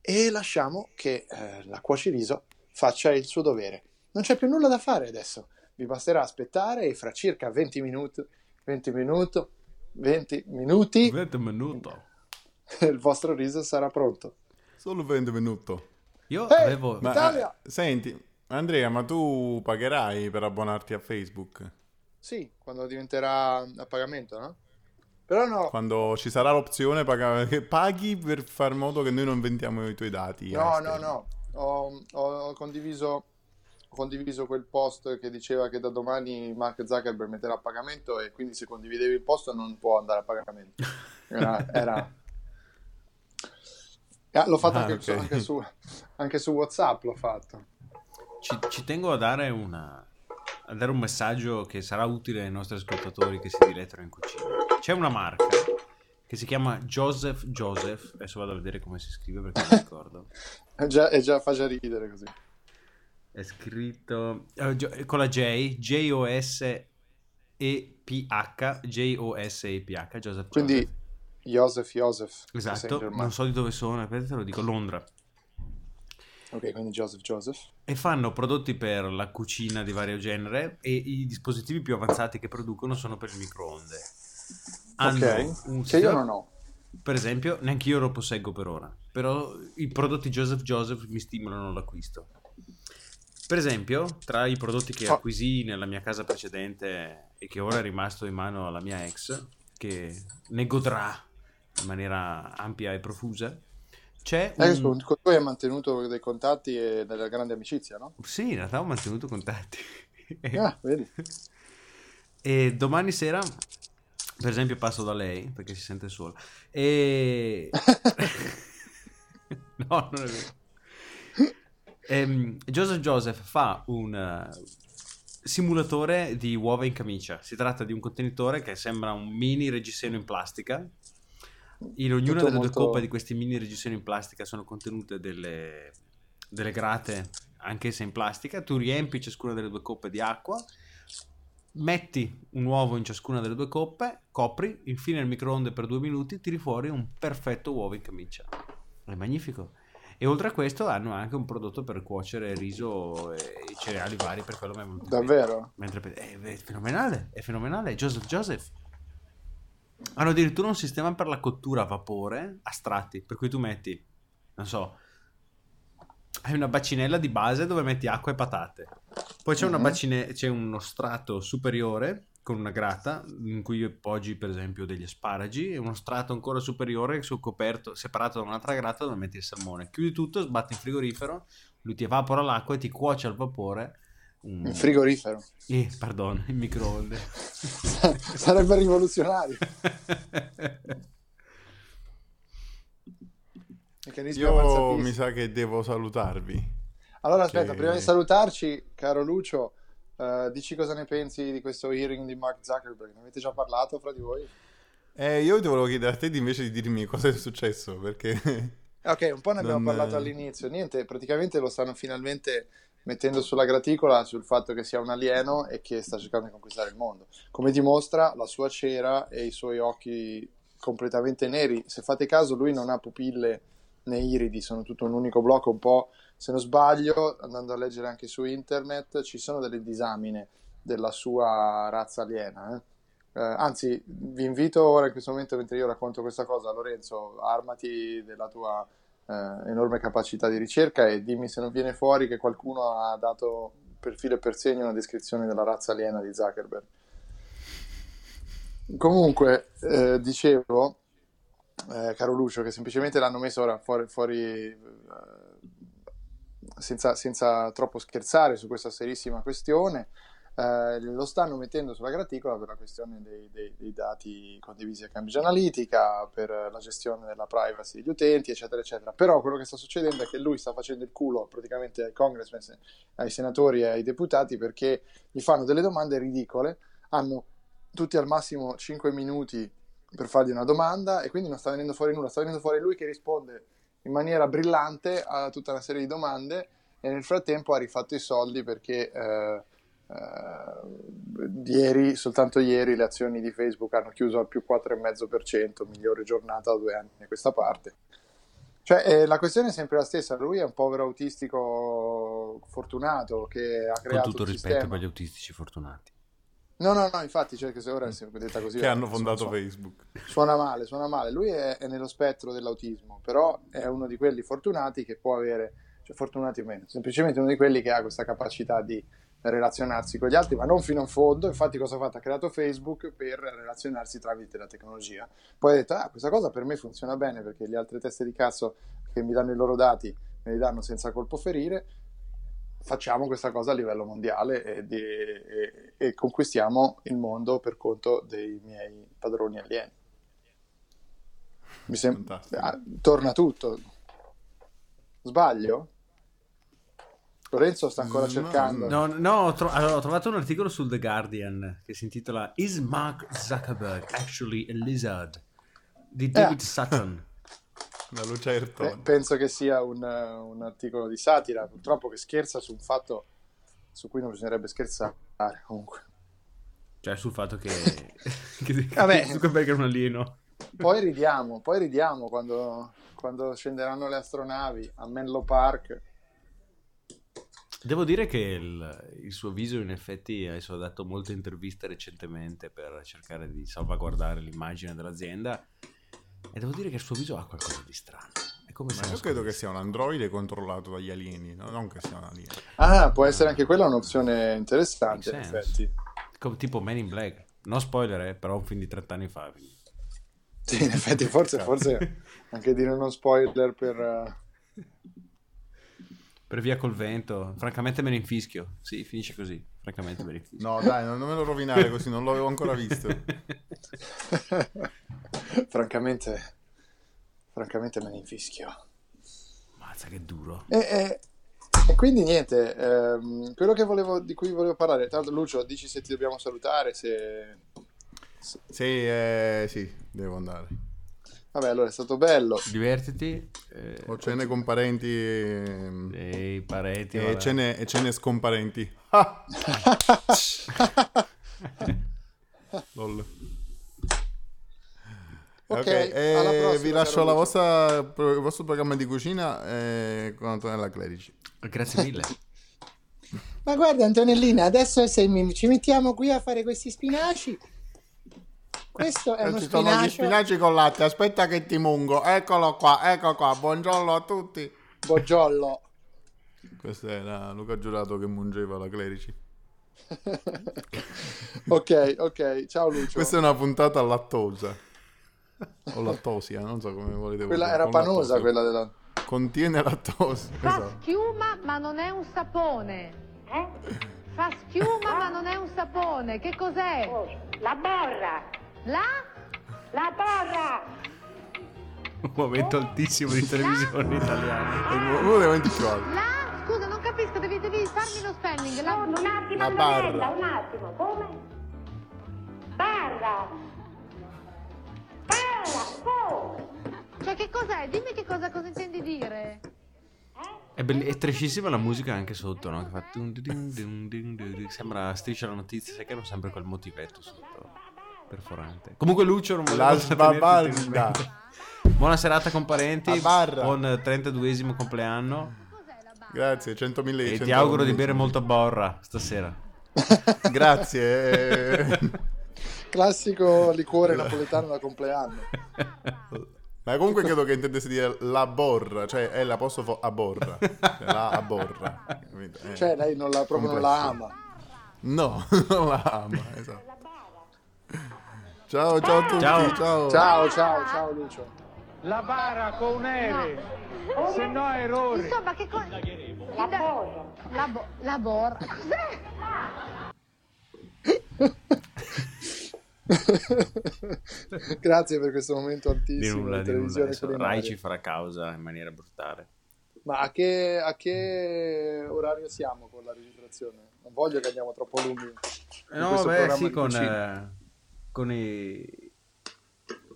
e lasciamo che eh, la cuociriso faccia il suo dovere. Non c'è più nulla da fare adesso, vi basterà aspettare e fra circa 20 minuti, 20 minuti, 20 minuti 20 minuti. il vostro riso sarà pronto. Solo 20 minuti. Io Ehi, avevo... Ma, Italia! eh, senti, Andrea, ma tu pagherai per abbonarti a Facebook? Sì, quando diventerà a pagamento, no? Però no, Quando ci sarà l'opzione paga- che paghi per far modo che noi non vendiamo i tuoi dati. No, no, no, ho, ho condiviso, ho condiviso quel post che diceva che da domani Mark Zuckerberg metterà a pagamento e quindi se condividevi il post non può andare a pagamento. Era... era- Ah, l'ho fatto Ah, anche, ok. su, anche, su, anche su WhatsApp, l'ho fatto. Ci, ci tengo a dare, una, a dare un messaggio che sarà utile ai nostri ascoltatori che si dilettano in cucina. C'è una marca che si chiama Joseph Joseph, adesso vado a vedere come si scrive perché non ricordo. È già, è già, fa già ridere così. È scritto eh, gio- con la J, J-O-S-E-P-H, J-O-S-E-P-H, Joseph Quindi Joseph. Joseph, Joseph. Esatto, non so di dove sono, aspetta te lo dico, Londra. Ok, quindi Joseph, Joseph. E fanno prodotti per la cucina di vario genere e i dispositivi più avanzati che producono sono per il microonde. Hanno ok, un che io non ho. Per esempio, neanche io lo posseggo per ora, però i prodotti Joseph Joseph mi stimolano l'acquisto. Per esempio, tra i prodotti che Oh. acquisì nella mia casa precedente e che ora è rimasto in mano alla mia ex, che ne godrà in maniera ampia e profusa, c'è Eh, un... con, con lui hai mantenuto dei contatti e delle grandi amicizie, no? Sì, in realtà ho mantenuto contatti. Ah, vedi? E domani sera, per esempio, passo da lei perché si sente sola. E... no, non è vero. Ehm, Joseph Joseph fa un eh, simulatore di uova in camicia. Si tratta di un contenitore che sembra un mini reggiseno in plastica. In ognuna delle molto- due coppe di questi mini reggiseno in plastica sono contenute delle, delle grate, anch'esse in plastica. Tu riempi ciascuna delle due coppe di acqua metti un uovo in ciascuna delle due coppe, copri, infine il microonde per due minuti, tiri fuori un perfetto uovo in camicia. È magnifico. E oltre a questo hanno anche un prodotto per cuocere riso e cereali vari, per quello mente. Davvero? Mentre è, è fenomenale, è fenomenale. Joseph Joseph. Hanno addirittura un sistema per la cottura a vapore a strati, per cui tu metti, non so, hai una bacinella di base dove metti acqua e patate. Poi c'è, una Mhm. bacine- c'è uno strato superiore con una grata in cui appoggi per esempio degli asparagi e uno strato ancora superiore sul coperto separato da un'altra grata dove metti il salmone. Chiudi tutto, sbatti in frigorifero, lui ti evapora l'acqua e ti cuoce al vapore. Un- frigorifero. eh, pardon, in microonde. Sarebbe rivoluzionario. Io mi sa che devo salutarvi. Allora aspetta, che- prima di salutarci, caro Lucio, eh, dici cosa ne pensi di questo hearing di Mark Zuckerberg. Ne avete già parlato fra di voi? Eh, io ti volevo chiedere a te di invece di dirmi cosa è successo, perché... Eh, Ok, un po' ne abbiamo Non- parlato all'inizio. Niente, praticamente lo stanno finalmente mettendo sulla graticola sul fatto che sia un alieno e che sta cercando di conquistare il mondo. Come dimostra la sua cera e i suoi occhi completamente neri. Se fate caso, lui non ha pupille né iridi, sono tutto un unico blocco. Un po', se non sbaglio, andando a leggere anche su internet, ci sono delle disamine della sua razza aliena. eh. Eh, anzi, vi invito ora in questo momento, mentre io racconto questa cosa, Lorenzo, armati della tua eh, enorme capacità di ricerca e dimmi se non viene fuori che qualcuno ha dato per filo e per segno una descrizione della razza aliena di Zuckerberg. Comunque, eh, dicevo, eh, caro Lucio, che semplicemente l'hanno messo ora fuori, fuori eh, senza, senza troppo scherzare su questa serissima questione. Eh, lo stanno mettendo sulla graticola per la questione dei, dei- dei dati condivisi a Cambridge Analytica, per la gestione della privacy degli utenti, eccetera, eccetera. Però quello che sta succedendo è che lui sta facendo il culo praticamente ai congressmen, ai senatori e ai deputati perché gli fanno delle domande ridicole, hanno tutti al massimo 5 minuti per fargli una domanda e quindi non sta venendo fuori nulla, sta venendo fuori lui che risponde in maniera brillante a tutta una serie di domande e nel frattempo ha rifatto i soldi perché eh, eh, ieri, soltanto ieri, le azioni di Facebook hanno chiuso al più 4,5%, migliore giornata da due anni a questa parte. Cioè, eh, la questione è sempre la stessa, lui è un povero autistico fortunato che ha Con creato tutto un il rispetto sistema. per gli autistici fortunati. No, no, no, infatti, cioè che se ora è detta così... che hanno fondato suona- Facebook. Suona male, suona male. Lui è, è nello spettro dell'autismo, però è uno di quelli fortunati che può avere, cioè fortunati o meno, semplicemente uno di quelli che ha questa capacità di relazionarsi con gli altri, ma non fino in fondo. Infatti, cosa ha fatto? Ha creato Facebook per relazionarsi tramite la tecnologia. Poi ha detto: Ah, questa cosa per me funziona bene perché le altre teste di cazzo che mi danno i loro dati me li danno senza colpo ferire. Facciamo questa cosa a livello mondiale e, di- e- e conquistiamo il mondo per conto dei miei padroni alieni. Mi sem- Fantastico. ah, torna tutto. Sbaglio? Lorenzo sta ancora No, cercando. No, no, ho, tro- allora, ho trovato un articolo sul The Guardian che si intitola Is Mark Zuckerberg actually a lizard? di David Sutton. La Pe- lucertola. penso che sia un, eh, un articolo di satira, purtroppo che scherza su un fatto su cui non bisognerebbe scherzare. Comunque. Cioè sul fatto che, che Vabbè. Zuckerberg è un alieno. Poi ridiamo, poi ridiamo quando, quando scenderanno le astronavi a Menlo Park. Devo dire che il, il suo viso in effetti adesso ha dato molte interviste recentemente per cercare di salvaguardare l'immagine dell'azienda e devo dire che il suo viso ha qualcosa di strano. Come Ma io credo che sia un androide controllato dagli alieni, no? non che sia un alieno. Ah, può essere anche quella un'opzione interessante, in effetti. Com- tipo Men in Black. No spoiler, eh, però un film di 30 anni fa. quindi. Sì, in effetti, forse, forse anche dire uno spoiler per... eh, Per via col vento. Francamente me ne infischio. Sì, finisce così. Francamente me ne infischio. No, dai, non me lo rovinare così, non l'avevo ancora visto. francamente, francamente me ne infischio. Mazza che duro. E, e- e quindi niente, ehm, quello che volevo, di cui volevo parlare, tra l'altro Lucio, dici se ti dobbiamo salutare, se... se- Sì, eh, sì, devo andare. Vabbè, allora è stato bello. Divertiti. Eh, Ho cene con parenti e, e i parenti. e cene, e cene scomparenti. Ah! Lol. Ok, e alla prossima, vi lascio caro la Lucio. vostra, il vostro programma di cucina eh, con Antonella Clerici. Grazie mille. Ma guarda Antonellina, adesso se mi- ci mettiamo qui a fare questi spinaci. Questo è uno Ci sono gli spinacio. spinaci con latte, aspetta che ti mungo. Eccolo qua, ecco qua. Buongiorno a tutti. Boggiollo. Questo era Luca Giurato che mungeva la Clerici. ok, ok, ciao Lucio. Questa è una puntata lattosa. O lattosia, non so come volete Quella usare, era con panosa, lattosio. quella della... Contiene lattosio. Fa Esatto. schiuma ma non è un sapone. Eh? Fa schiuma ma non è un sapone. Che cos'è? La borra. La? La borra. Un momento altissimo di televisione italiana. È uno dei momenti più alti. La? Scusa, non capisco, devi, devi farmi lo spelling. La... un attimo, La barra. un attimo. Come? Barra. Barra. Come? Cioè, che cos'è? Dimmi che cosa, cosa intendi dire. È, bell- è trescissima la musica anche sotto, no? Che fa dun dun dun dun dun dun. Sembra striscia la notizia, sai che hanno sempre quel motivetto sotto. Perforante. Comunque Lucio non La. Buona serata con parenti. La barra. Buon 32esimo compleanno. Grazie, 100.000 E 100 ti auguro di bere molta borra stasera. Grazie. eh. Classico liquore napoletano da compleanno. Ma comunque credo che intendesse dire la borra, cioè è l'apostrofo a borra. Cioè, la a borra. Eh, Cioè, lei non la, proprio non la ama. No, non la ama, esatto. Ciao, ciao a tutti. Ciao. ciao. Ciao, ciao, ciao Lucio. La bara con un R, se no errore. Insomma, che cosa... La borra. La, bo- la borra. Cos'è? Grazie per questo momento Di altissimo nulla, di di nulla. televisione Adesso culinaria. Rai ci farà causa in maniera brutale. Ma a che, a che orario siamo con la registrazione? Non voglio che andiamo troppo lunghi. in No, questo beh, sì, di con, cucina. eh, con, i,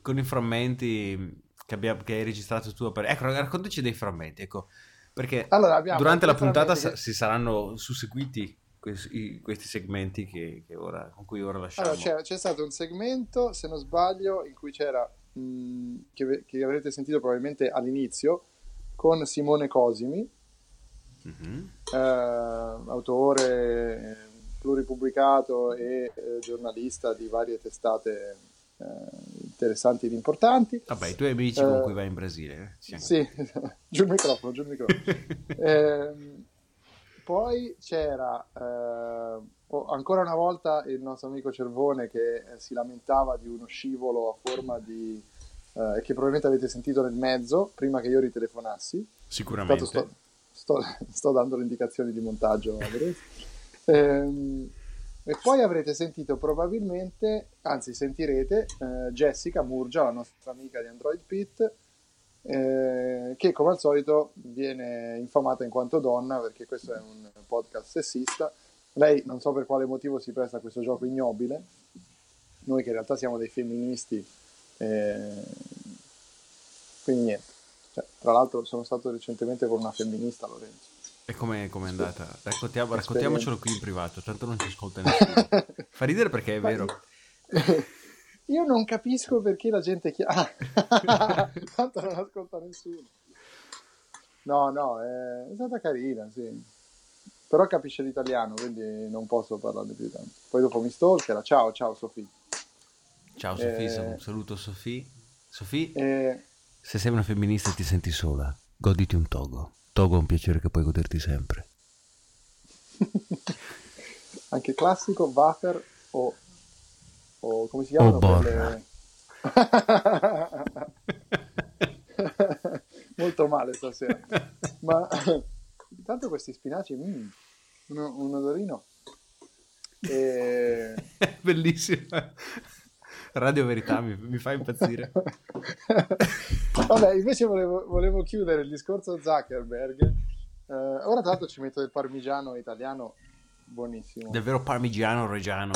con i frammenti che, abbiamo, che hai registrato tu. Per... Ecco, raccontaci dei frammenti, ecco. Perché Allora, durante la puntata sa- si saranno susseguiti questi, questi segmenti che, che ora, con cui ora lasciamo. Allora, c'è, stato un segmento, se non sbaglio, in cui c'era, mh, che, che avrete sentito probabilmente all'inizio, con Simone Cosimi, Mhm. eh, autore pluripubblicato e eh, giornalista di varie testate eh, interessanti ed importanti. Vabbè, i tuoi amici Eh, con cui vai in Brasile. eh, Sì, giù il microfono, giù il microfono. Ehm, poi c'era eh, oh, ancora una volta il nostro amico Cervone che eh, si lamentava di uno scivolo a forma di... eh, che probabilmente avete sentito nel mezzo, prima che io ritelefonassi. Sicuramente. Sto, sto, sto dando le indicazioni di montaggio. Ehm, e poi avrete sentito probabilmente, anzi sentirete, eh, Jessica Murgia, la nostra amica di Android Pit, eh, che come al solito viene infamata in quanto donna perché questo è un podcast sessista. Lei non so per quale motivo si presta a questo gioco ignobile. Noi che in realtà siamo dei femministi, eh, quindi niente. Cioè, tra l'altro sono stato recentemente con una femminista, Lorenzo. E com'è, com'è andata? Raccontiamo, raccontiamocelo qui in privato, tanto non ci ascolta nessuno. Fa ridere perché è vero. Io non capisco perché la gente chiama. Tanto non ascolta nessuno. No, no, è... è stata carina, sì. Però capisce l'italiano, quindi non posso parlarne più tanto. Poi dopo mi stalkera. Ciao, ciao Sofì. Ciao Sofì, Eh, sal- saluto Sofì. Sofì, Eh, Se sei una femminista e ti senti sola, goditi un togo. Togo è un piacere che puoi goderti sempre. Anche classico, wafer o, o come si chiamano? O borra. quelle- Molto male stasera. Ma intanto questi spinaci, mm, un, un odorino. E... Bellissima. Radio Verità mi, mi fa impazzire. Vabbè, invece volevo, volevo chiudere il discorso Zuckerberg. Eh, ora tra l'altro ci metto del parmigiano italiano buonissimo. Del vero parmigiano reggiano.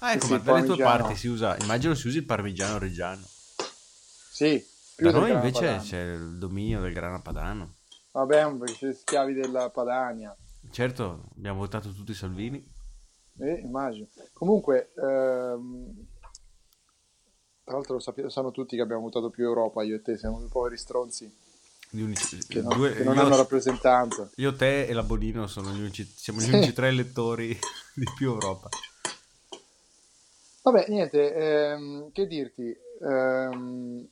Ah, ecco, Sì, ma sì, dalle tue parti si usa, immagino si usi il parmigiano reggiano. Sì, Da noi invece padano. c'è il dominio del grana padano. Vabbè, perché siete schiavi della Padania. Certo, abbiamo votato tutti Salvini. Eh, immagino. Comunque, ehm, tra l'altro lo, lo sanno tutti che abbiamo votato più Europa, io e te, siamo due poveri stronzi unici- che non, due- che non io- hanno rappresentanza. Io, te e la Bonino sono gli unici, siamo gli unici tre elettori di più Europa. Vabbè, niente, ehm, che dirti? Ehm,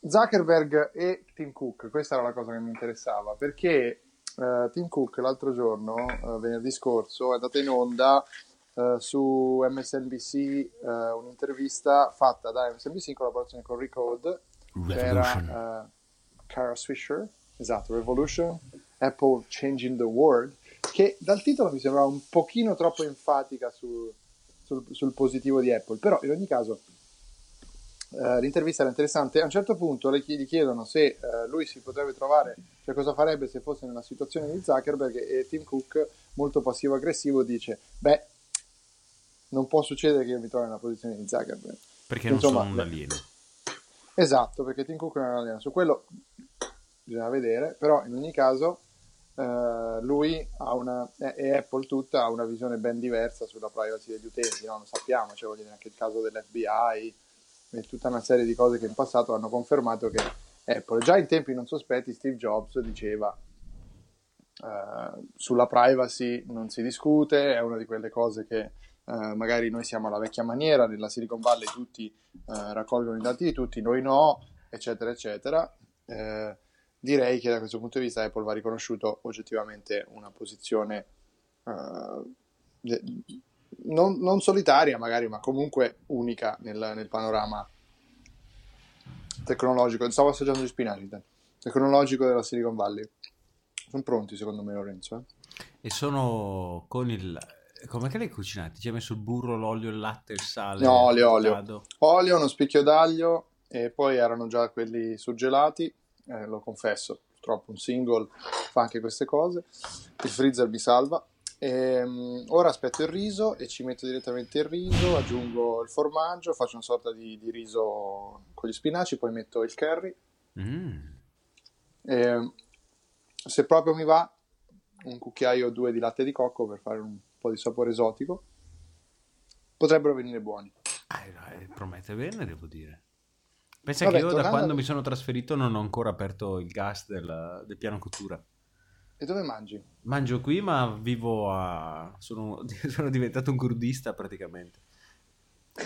Zuckerberg e Tim Cook, questa era la cosa che mi interessava, perché eh, Tim Cook l'altro giorno, eh, venerdì scorso, è andata in onda eh, su MSNBC eh, un'intervista fatta da MSNBC in collaborazione con Recode, Revolution. c'era eh, Kara Swisher, esatto, Revolution, Apple Changing the World, che dal titolo mi sembrava un pochino troppo enfatica su- sul, sul positivo di Apple, però in ogni caso l'intervista era interessante. A un certo punto le gli chiedono se lui si potrebbe trovare, cioè cosa farebbe se fosse nella situazione di Zuckerberg e Tim Cook, molto passivo-aggressivo, dice, beh, non può succedere che io mi trovi nella posizione di Zuckerberg. Perché non Insomma, sono un alieno. Esatto, perché Tim Cook non è un alieno. Su quello bisogna vedere, però in ogni caso eh, lui ha una, e e Apple tutta ha una visione ben diversa sulla privacy degli utenti, no? lo sappiamo, cioè voglio dire anche il caso dell'FBI e tutta una serie di cose che in passato hanno confermato che Apple, già in tempi non sospetti, Steve Jobs diceva eh, sulla privacy non si discute, è una di quelle cose che eh, magari noi siamo alla vecchia maniera, nella Silicon Valley tutti eh, raccolgono i dati di tutti, noi no, eccetera, eccetera. Eh, direi che da questo punto di vista Apple va riconosciuto oggettivamente una posizione eh, non, non solitaria magari, ma comunque unica nel, nel panorama tecnologico. Stavo assaggiando gli spinaci, tecnologico della Silicon Valley. Sono pronti secondo me Lorenzo. eh? E sono con il... Com'è che li hai cucinati? Ci hai messo il burro, l'olio, il latte, il sale? No, olio, olio. Olio, uno spicchio d'aglio e poi erano già quelli surgelati, eh, lo confesso, purtroppo un single fa anche queste cose, il freezer mi salva. Ehm, ora aspetto il riso e ci metto direttamente il riso, aggiungo il formaggio, faccio una sorta di, di riso con gli spinaci, poi metto il curry. Mm. Ehm, se proprio mi va, un cucchiaio o due di latte di cocco per fare un po' di sapore esotico. Potrebbero venire buoni. Eh, promette bene, devo dire. Pensa Vabbè, che io da quando mi sono trasferito non ho ancora aperto il gas del, del piano cottura. E dove mangi? Mangio qui, ma vivo a... Sono, sono diventato un crudista praticamente.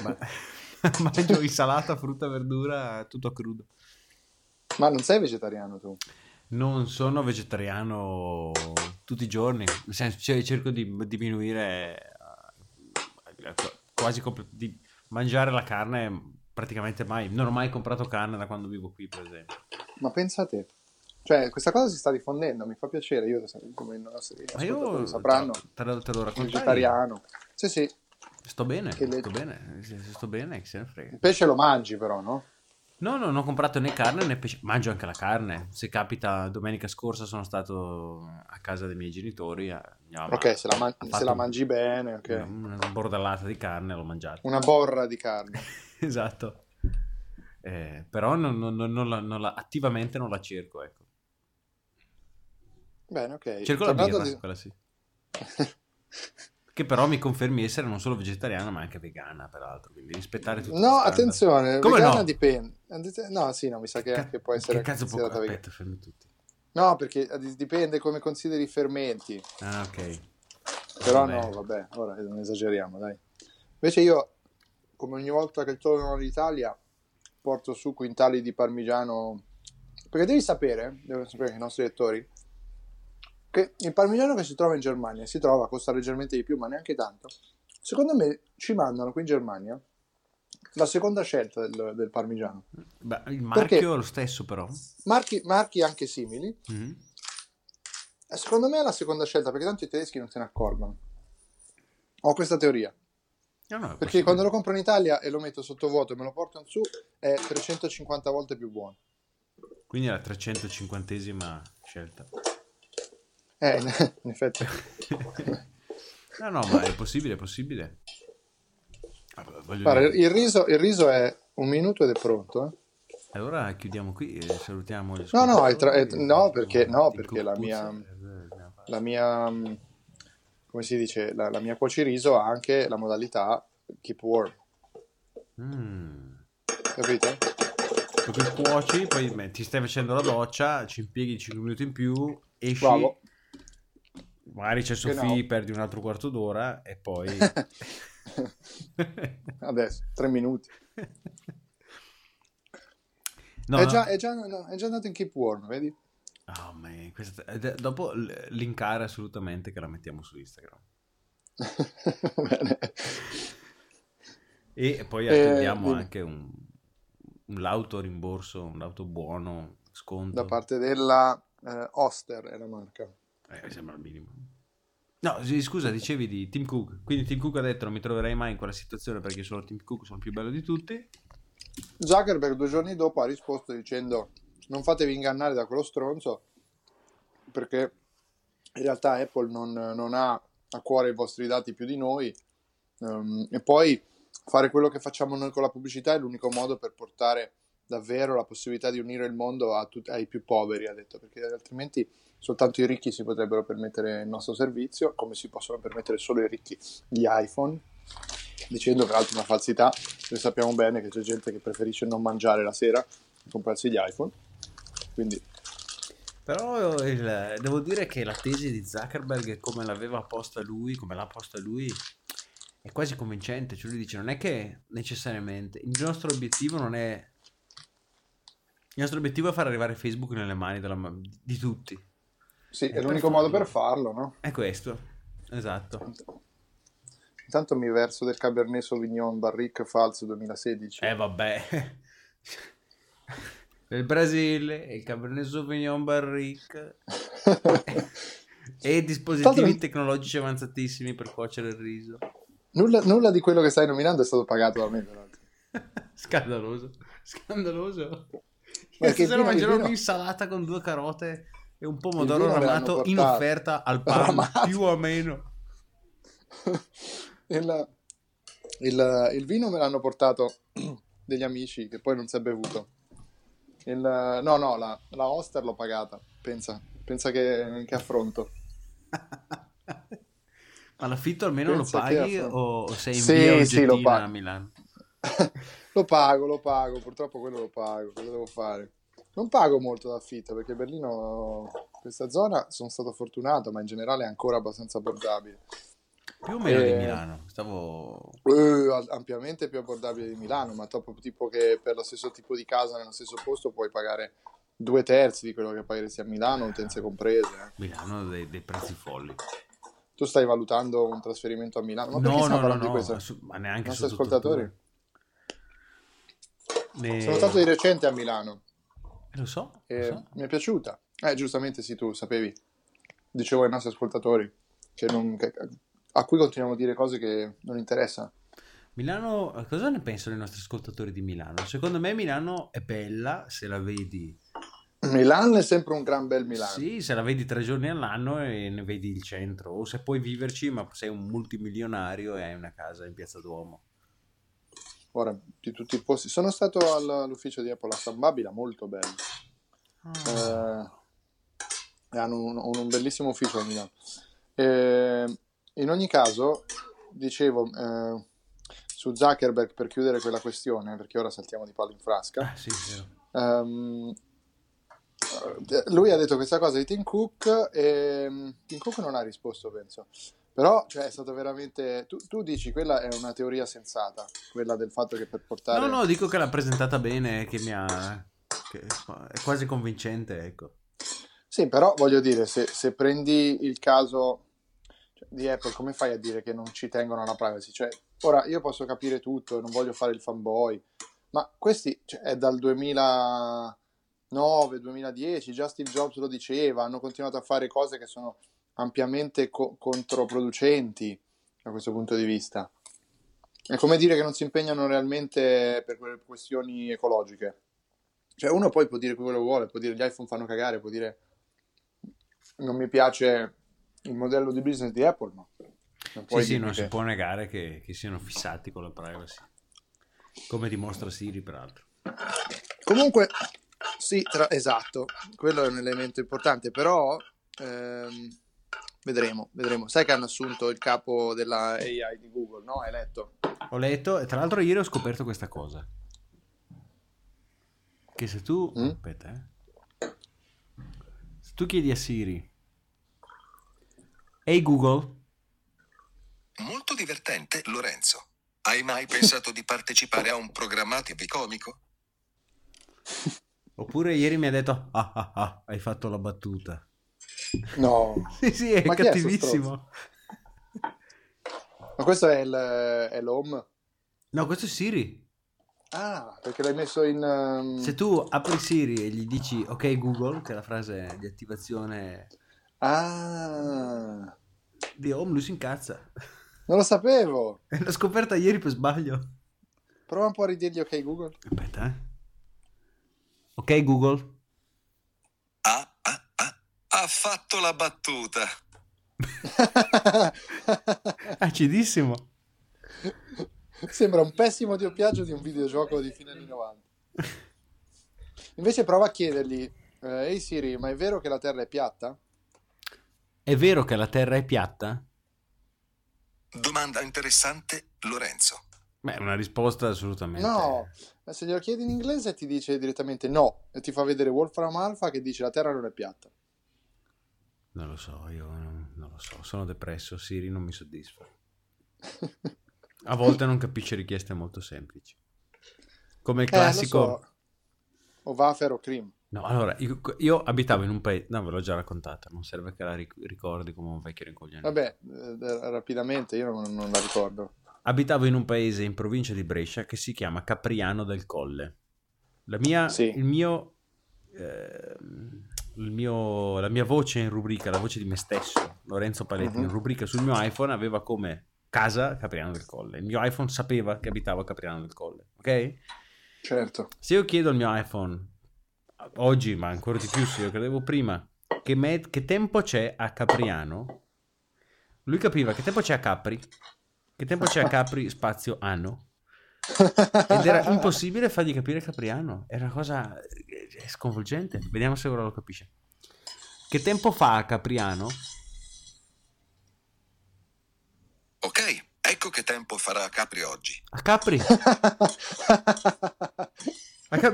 Ma- Mangio insalata, frutta, verdura, tutto a crudo. Ma non sei vegetariano tu? Non sono vegetariano tutti i giorni, nel senso cioè, cerco di diminuire eh, quasi comple- di mangiare la carne praticamente mai. Non ho mai comprato carne da quando vivo qui, per esempio. Ma pensa a te. Cioè, questa cosa si sta diffondendo, mi fa piacere. Io, come i nostri Ma io sapranno, te lo, te lo raccontai. vegetariano. Sì, sì. Sto bene, le- sto bene, sto bene, se ne frega. Il pesce lo mangi però, no? No, no, non ho comprato né carne né pesce. Mangio anche la carne. Se capita, domenica scorsa sono stato a casa dei miei genitori. eh, mamma ok, se la, man- se la mangi bene, ok. Una bordellata di carne l'ho mangiata. Una borra di carne. esatto. Eh, però non, non- non- la- non la- attivamente non la cerco, ecco. Bene, ok. Cerco la Tornando birra, di- quella sì. che però mi confermi essere non solo vegetariana ma anche vegana, peraltro. Quindi rispettare tutti No, attenzione, Come vegana no? dipende. No, sì, no, mi sa che anche può essere Che cazzo può... Aspetta, fermi tutti. No, perché dipende come consideri i fermenti. Ah, ok. Però Vabbè. no, vabbè, ora non esageriamo, dai. Invece io, come ogni volta che torno all'Italia, porto su quintali di parmigiano. Perché devi sapere, devono sapere i nostri lettori, che il parmigiano che si trova in Germania si trova, costa leggermente di più, ma neanche tanto. Secondo me ci mandano qui in Germania la seconda scelta del, del parmigiano. Beh, il marchio Perché? è lo stesso però. Marchi, marchi anche simili. Mhm. E secondo me è la seconda scelta, perché tanto i tedeschi non se ne accorgono. Ho questa teoria. No, no, Perché quando lo compro in Italia e lo metto sottovuoto e me lo porto in su, è 350 volte più buono. Quindi è la 350esima scelta. Eh, in effetti. No, no, ma è possibile, è possibile. Voglio Guarda, il riso, il riso è un minuto ed è pronto. eh. Allora chiudiamo qui e salutiamo No, no, tra- ascoltatori. no, perché, no, perché la mia, compuzza, la mia, come si dice, la, la mia cuociriso ha anche la modalità keep warm, Mm. capito? Perché cuoci, poi beh, ti stai facendo la doccia, ci impieghi 5 minuti in più, esci, Bravo. Magari c'è Sofì, no. perdi un altro quarto d'ora e poi... Adesso, tre minuti. No, è, no. già, è, già, no, è già andato in keep warm, vedi? Oh, man, questa- dopo linkare assolutamente che la mettiamo su Instagram. E poi Eh, attendiamo dimmi. anche un, un lauto rimborso, un lauto buono, sconto. Da parte della eh, Oster è la marca. Eh, sembra il minimo. No, scusa, dicevi di Tim Cook. Quindi Tim Cook ha detto non mi troverai mai in quella situazione perché solo Tim Cook sono il più bello di tutti. Zuckerberg due giorni dopo ha risposto dicendo non fatevi ingannare da quello stronzo perché in realtà Apple non, non ha a cuore i vostri dati più di noi ehm, e poi fare quello che facciamo noi con la pubblicità è l'unico modo per portare davvero la possibilità di unire il mondo tut- ai più poveri, ha detto, perché altrimenti soltanto i ricchi si potrebbero permettere il nostro servizio, come si possono permettere solo i ricchi gli iPhone, dicendo peraltro una falsità, noi sappiamo bene che c'è gente che preferisce non mangiare la sera e comprarsi gli iPhone, quindi Però il- devo dire che la tesi di Zuckerberg, come l'aveva posta lui, come l'ha posta lui, è quasi convincente. Cioè lui dice non è che necessariamente il nostro obiettivo non è... Il nostro obiettivo è far arrivare Facebook nelle mani della di tutti. sì, E è per l'unico modo farlo- per farlo, no? È questo, esatto. Intanto mi verso del Cabernet Sauvignon Barrique falso 2016. Eh vabbè. Il Brasile, il Cabernet Sauvignon Barrique e dispositivi Tanto- tecnologici avanzatissimi per cuocere il riso. Nulla, nulla di quello che stai nominando è stato pagato da me, peraltro. Scandaloso, scandaloso. Che stasera mangerò un'insalata con due carote e un pomodoro ramato in offerta al pan, Ramato. più o meno. Il, il- il vino me l'hanno portato degli amici che poi non si è bevuto. Il- no, no, la, la Oster l'ho pagata. Pensa, pensa che, che affronto. Ma l'affitto almeno Pensa lo paghi o sei in Sì, via sì, a Milano? Lo pago, lo pago, purtroppo quello lo pago, quello devo fare. Non pago molto d'affitto perché Berlino, questa zona, sono stato fortunato, ma in generale è ancora abbastanza abbordabile. Più o meno di Eh, Milano. Stavo... Eh, ampiamente più abbordabile di Milano, ma proprio tipo che per lo stesso tipo di casa nello stesso posto puoi pagare due terzi di quello che pagheresti a Milano, utenze comprese. eh. Milano ha dei, dei prezzi folli. Tu stai valutando un trasferimento a Milano? Ma No, no, no, no, di questo? assu- ma neanche I nostri ascoltatori? Ne- Sono stato di recente a Milano Eh, Lo so, lo so. mi è piaciuta. Eh, giustamente sì, tu sapevi. Dicevo ai nostri ascoltatori che non- che- a cui continuiamo a dire cose che non interessano. Milano, cosa ne pensano i nostri ascoltatori di Milano? Secondo me Milano è bella se la vedi. Milano è sempre un gran bel Milano. Sì, se la vedi tre giorni all'anno e ne vedi il centro. O se puoi viverci, ma sei un multimilionario e hai una casa in Piazza Duomo. Ora, di tutti i posti. Sono stato al- all'ufficio di Apple a San Babila, molto bello. Eh, e hanno un, un bellissimo ufficio a Milano. Eh, in ogni caso, dicevo, eh, su Zuckerberg per chiudere quella questione, perché ora saltiamo di palo in frasca. Ah, sì, ehm, eh, lui ha detto questa cosa di Tim Cook e Tim Cook non ha risposto, penso. Però cioè, è stato veramente. Tu, tu dici quella è una teoria sensata, quella del fatto che per portare. No, no, dico che l'ha presentata bene, che mi ha... che è quasi convincente, ecco. Sì, però voglio dire, se, se prendi il caso cioè, di Apple, come fai a dire che non ci tengono alla privacy? Cioè, ora io posso capire tutto, non voglio fare il fanboy, ma questi cioè, è dal 2009, 2010, già Steve Jobs lo diceva, hanno continuato a fare cose che sono ampiamente co- controproducenti da questo punto di vista. È come dire che non si impegnano realmente per quelle questioni ecologiche. Cioè, uno poi può dire quello che vuole, può dire gli iPhone fanno cagare, può dire non mi piace il modello di business di Apple, ma non Sì, sì, non si che- può negare che, che siano fissati con la privacy. Come dimostra Siri, peraltro. Comunque, sì, tra- esatto, quello è un elemento importante, però ehm, vedremo, vedremo. Sai che hanno assunto il capo della AI di Google, no? Hai letto? Ho letto, e tra l'altro ieri ho scoperto questa cosa. Che se tu... Mm? Aspetta, eh. Se tu chiedi a Siri... Ehi Google, Molto divertente, Lorenzo. Hai mai pensato di partecipare a un programma TV comico? oppure ieri mi ha detto... Ah ah ah, hai fatto la battuta. No. Sì, sì, è Ma chi è cattivissimo. Ma questo è, il, è l'home? No, questo è Siri. Ah, perché l'hai messo in... ehm, Se tu apri Siri e gli dici ok Google, che è la frase di attivazione Ah, di Home, lui si incazza. non lo sapevo. L'ho scoperta ieri per sbaglio. Prova un po' a ridirgli ok Google. Aspetta, eh. Ok Google. Ha fatto la battuta. Acidissimo. Sembra un pessimo doppiaggio di un videogioco di fine anni 90. Invece prova a chiedergli, eh, ehi Siri, ma è vero che la Terra è piatta? È vero che la Terra è piatta? Domanda interessante, Lorenzo. Beh, una risposta assolutamente. No, se glielo chiedi in inglese ti dice direttamente no e ti fa vedere Wolfram Alpha che dice la Terra non è piatta. Non lo so, io non, non lo so. Sono depresso, Siri non mi soddisfa. A volte non capisce richieste molto semplici. Come il Eh, classico... so. O wafer o cream. No, allora, io, io abitavo in un paese... No, ve l'ho già raccontata, non serve che la ric- ricordi come un vecchio rincoglione. Vabbè, eh, rapidamente, io non, non la ricordo. Abitavo in un paese in provincia di Brescia che si chiama Capriano del Colle. La mia, il mio, il mio- la mia voce in rubrica, la voce di me stesso, Lorenzo Paletti, Mhm. in rubrica sul mio iPhone aveva come casa Capriano del Colle. Il mio iPhone sapeva che abitavo a Capriano del Colle, ok? Certo. Se io chiedo al mio iPhone oggi, ma ancora di più se io credevo prima, che, me- che tempo c'è a Capriano, lui capiva che tempo c'è a Capri, che tempo c'è a Capri spazio anno. Ed era impossibile fargli capire Capriano, era una cosa eh, sconvolgente. Vediamo se ora lo capisce. Che tempo fa a Capriano? Ok, ecco che tempo farà Capri oggi. A Capri?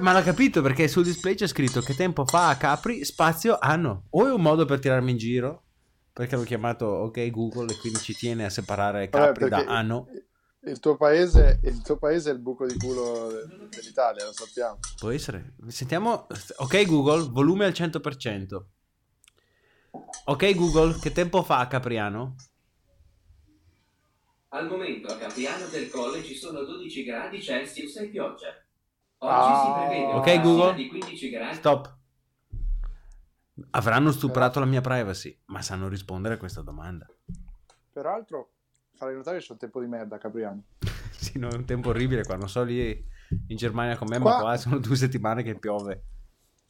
Ma l'ha capito perché sul display c'è scritto che tempo fa a Capri spazio anno. O è un modo per tirarmi in giro, perché l'ho chiamato ok Google e quindi ci tiene a separare Vabbè, Capri da perché anno. Il tuo, paese, il tuo paese è il buco di culo de- dell'Italia, lo sappiamo. Può essere. Sentiamo. Ok Google, volume al 100%. Ok Google, che tempo fa a Capriano? Al momento a Capriano del Colle ci sono 12 gradi Celsius e pioggia. Oggi Ah. si prevede una Ok massima Google, di 15 gradi. stop. Avranno stuprato la mia privacy, ma sanno rispondere a questa domanda. Peraltro, farei notare che c'è un tempo di merda Capriano. Sì, no, è un tempo orribile qua. Non so lì in Germania con me, Qua- ma qua sono due settimane che piove.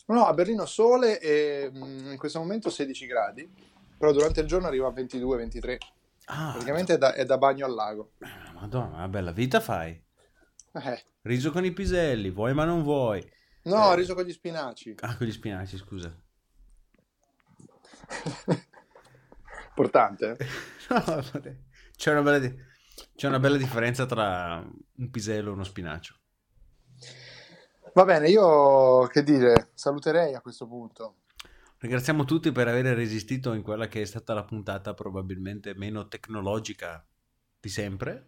No, a Berlino sole e mm, in questo momento 16 gradi, però durante il giorno arriva a 22-23. Ah. Praticamente è da, è da bagno al lago. Madonna, una bella vita fai. Eh, Riso con i piselli, vuoi ma non vuoi. No, Eh. riso con gli spinaci. Ah, con gli spinaci, scusa. Importante. eh? No, vabbè. C'è, una bella c'è una bella differenza tra un pisello e uno spinacio. Va bene, io che dire, saluterei a questo punto. Ringraziamo tutti per aver resistito in quella che è stata la puntata probabilmente meno tecnologica di sempre,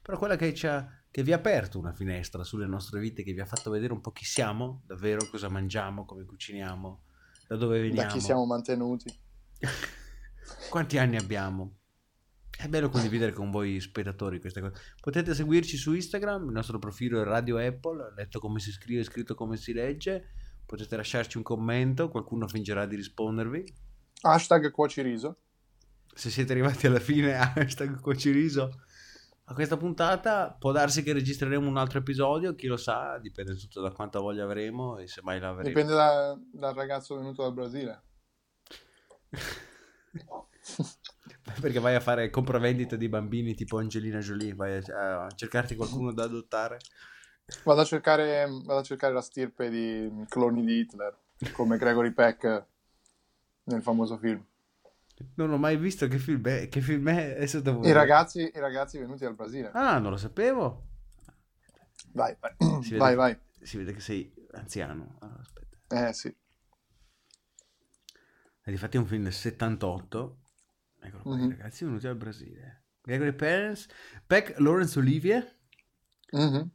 però quella che, ci ha, che vi ha aperto una finestra sulle nostre vite, che vi ha fatto vedere un po' chi siamo, davvero cosa mangiamo, come cuciniamo, da dove Da veniamo, chi siamo mantenuti. quanti anni abbiamo. È bello condividere con voi spettatori queste cose. Potete seguirci su Instagram, il nostro profilo è Radio Apple, letto come si scrive, scritto come si legge. Potete lasciarci un commento, qualcuno fingerà di rispondervi. Hashtag cuociriso. Se siete arrivati alla fine, hashtag cuociriso. A questa puntata può darsi che registreremo un altro episodio, chi lo sa, dipende tutto da quanta voglia avremo e se mai la avremo. Dipende da- dal ragazzo venuto dal Brasile. Perché vai a fare compravendita di bambini tipo Angelina Jolie, vai a, a cercarti qualcuno da adottare. Vado a cercare, vado a cercare la stirpe di cloni di Hitler, come Gregory Peck nel famoso film. Non ho mai visto che film è, che film è, è stato I ragazzi, I ragazzi venuti dal Brasile. Ah, non lo sapevo. Vai, vai. Si vede, vai, vai. Si vede che sei anziano. Allora, aspetta. Eh sì. E difatti è un film del 78. Eccolo qua, i Mhm. ragazzi venuti dal Brasile. Gregory Parents, Peck, Lawrence Olivier Mhm.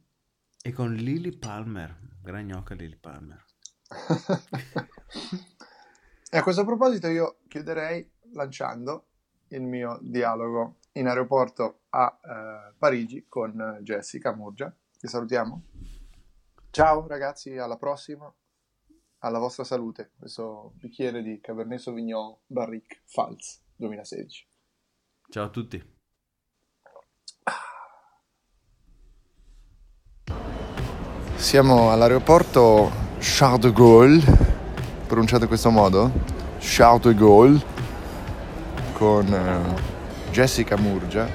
e con Lily Palmer. Gran gnocca Lily Palmer. E a questo proposito io chiuderei lanciando il mio dialogo in aeroporto a eh, Parigi con Jessica Murgia, che salutiamo. Ciao ragazzi, alla prossima. Alla vostra salute, questo bicchiere di Cabernet Sauvignon Barrique Pfalz 2016. Ciao a tutti. Siamo all'aeroporto Charles de Gaulle, pronunciato in questo modo, Charles de Gaulle, con eh, Jessica Murgia,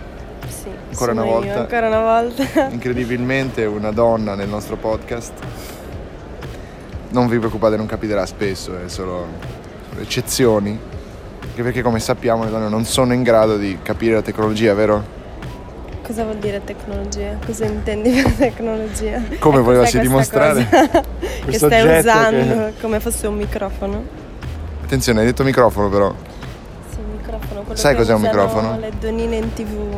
Sì, ancora una sono io, volta, ancora una volta. incredibilmente una donna nel nostro podcast. Non vi preoccupate, non capiterà spesso, è solo eccezioni, anche perché come sappiamo le donne non sono in grado di capire la tecnologia, vero? Cosa vuol dire tecnologia? Cosa intendi per tecnologia? Come E volevasi dimostrare che stai usando che- come fosse un microfono? Attenzione, hai detto microfono però. Sì, un microfono. quello Sai che cos'è un microfono? Le donine in tv.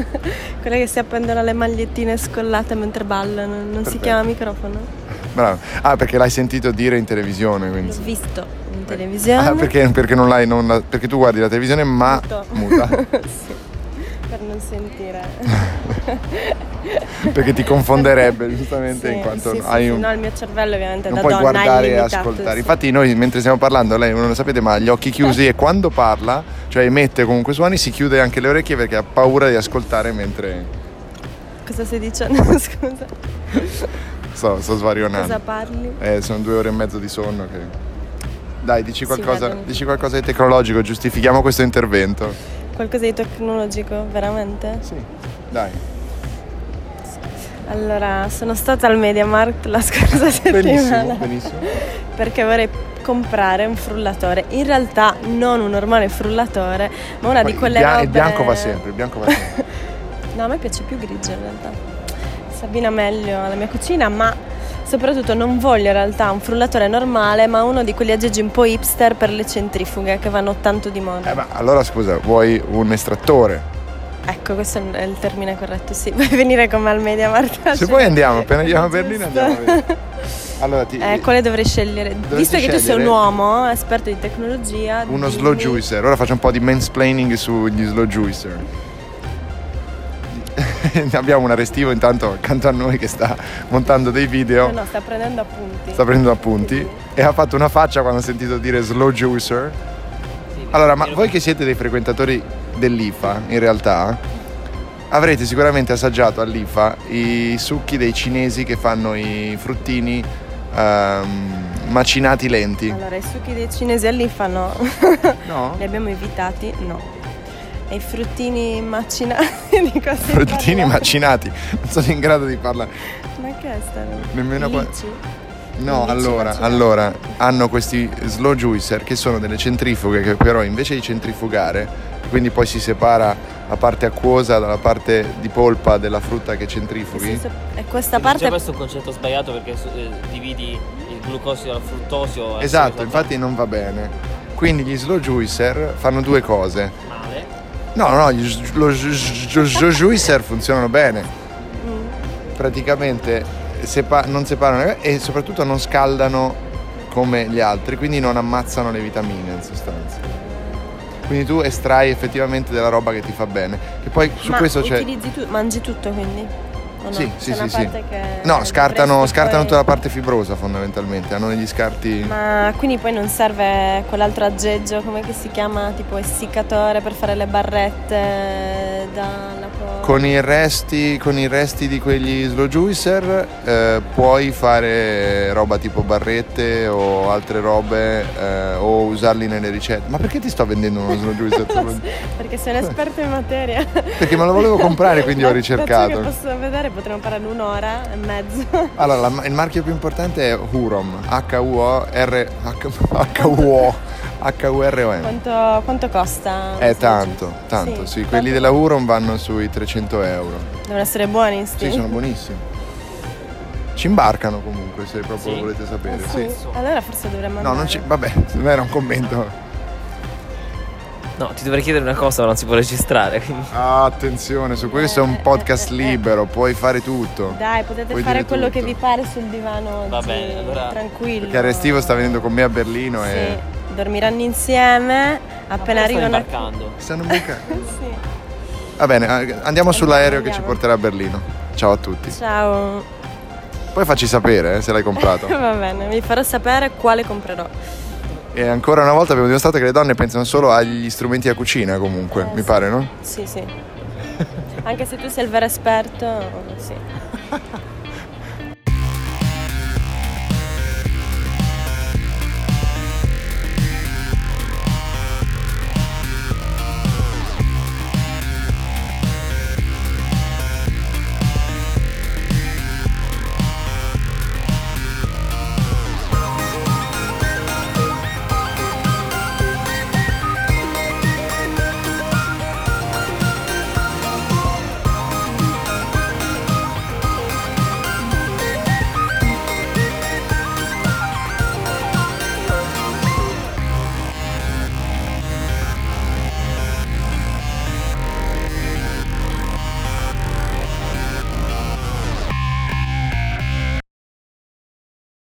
Quelle che si appendono alle magliettine scollate mentre ballano. Non si Perfetto. chiama microfono? Bravo. Ah, perché l'hai sentito dire in televisione, quindi. L'ho visto televisione. Ah, perché, perché non l'hai, non la- perché tu guardi la televisione ma Muto. muta. sì, per non sentire. perché ti confonderebbe giustamente Sì, in quanto sì, hai sì, un... no, il mio cervello ovviamente non da puoi donna guardare e ascoltare. Infatti noi mentre stiamo parlando, lei non lo sapete, ma ha gli occhi chiusi e quando parla, cioè emette comunque suoni, si chiude anche le orecchie perché ha paura di ascoltare mentre Cosa stai dicendo? Scusa. sto, sto svarionando. Cosa parli? Eh, sono due ore e mezzo di sonno che... Dai, dici qualcosa, dici qualcosa di tecnologico, giustifichiamo questo intervento. Qualcosa di tecnologico, veramente? Sì. Dai. Allora, sono stata al MediaMarkt la scorsa Benissimo, settimana benissimo. perché vorrei comprare un frullatore. In realtà non un normale frullatore, ma una Poi di quelle il, bia- robe... il bianco va sempre, il bianco va sempre. No, a me piace più grigio in realtà. Si abbina meglio alla mia cucina, ma soprattutto non voglio in realtà un frullatore normale, ma uno di quegli aggeggi un po' hipster per le centrifughe che vanno tanto di moda. Eh, ma allora scusa, vuoi un estrattore? Ecco, questo è il termine corretto, sì. Vuoi venire con me al MediaMarkt? Se vuoi andiamo, appena andiamo a Berlino andiamo a vedere. Allora ti... Eh, quale dovrei scegliere? Visto che tu sei un uomo esperto di tecnologia, Uno dimmi- slow juicer, ora faccio un po' di mansplaining sugli slow juicer. Abbiamo un arestivo intanto accanto a noi che sta montando dei video, No, no, sta prendendo appunti. sta prendendo appunti e ha fatto una faccia quando ha sentito dire slow juicer. Allora, ma voi che siete dei frequentatori dell'IFA, in realtà, avrete sicuramente assaggiato all'IFA i succhi dei cinesi che fanno i fruttini ehm, macinati lenti. Allora, i succhi dei cinesi all'I fanno. No? Li abbiamo evitati? No. E i fruttini macinati di cosa Fruttini macinati, non sono in grado di parlare. Ma che è sta roba? Nemmeno qua-? No, allora, allora hanno questi slow juicer che sono delle centrifughe che però invece di centrifugare, quindi poi si separa la parte acquosa dalla parte di polpa della frutta che centrifughi. E questa parte. C'è questo è un concetto sbagliato perché eh, dividi il glucosio, al fruttosio. Esatto, infatti non va bene. Quindi gli slow juicer fanno due cose. No, no, gli slow slow juicer funzionano bene. Praticamente sepa- non separano e soprattutto non scaldano come gli altri, quindi non ammazzano le vitamine in sostanza. Quindi tu estrai effettivamente della roba che ti fa bene. Che poi su Ma questo c'è. utilizzi tu, mangi tutto quindi? No? Sì, sì, sì, sì. No, scartano, scartano poi- tutta la parte fibrosa fondamentalmente, hanno degli scarti. Ma quindi poi non serve quell'altro aggeggio, come si chiama, tipo essiccatore per fare le barrette dalla co- Con i resti, con i resti di quegli slow juicer eh, puoi fare roba tipo barrette o altre robe eh, o usarli nelle ricette. Ma perché ti sto vendendo uno slow juicer? Perché sei un esperto in materia. Perché me lo volevo comprare, quindi ho ricercato. che posso vedere potremmo parlare un'ora e mezzo. Allora, la- il marchio più importante è Hurom, H-U-O-R H-U-O H-U-R-O-M. Quanto, quanto costa? È tanto, tanto, sì. Quelli della Hurom vanno sui 300 euro. Devono essere buoni, sti. Sì, sono buonissimi. Ci imbarcano comunque, se proprio Sì? volete sapere. Ah, Sì. Allora forse dovremmo No, andare. non ci. Vabbè, non era un commento. No, ti dovrei chiedere una cosa, ma non si può registrare. quindi- Ah, attenzione, su questo è un podcast libero, puoi fare tutto. Dai, potete Puoi fare dire quello tutto. che vi pare sul divano Va bene, allora- tranquillo. Perché Arestivo sta venendo con me a Berlino Sì, e. dormiranno insieme, appena Stanno arrivano... imbarcando. Stanno imbarcando. sì. Va bene, eh, andiamo sull'aereo che ci andiamo. porterà a Berlino. Ciao a tutti. Ciao. Poi facci sapere eh, se l'hai comprato. Va bene, vi farò sapere quale comprerò. E ancora una volta abbiamo dimostrato che le donne pensano solo agli strumenti da cucina comunque, mi pare, no? Sì, sì. Anche se tu sei il vero esperto, sì.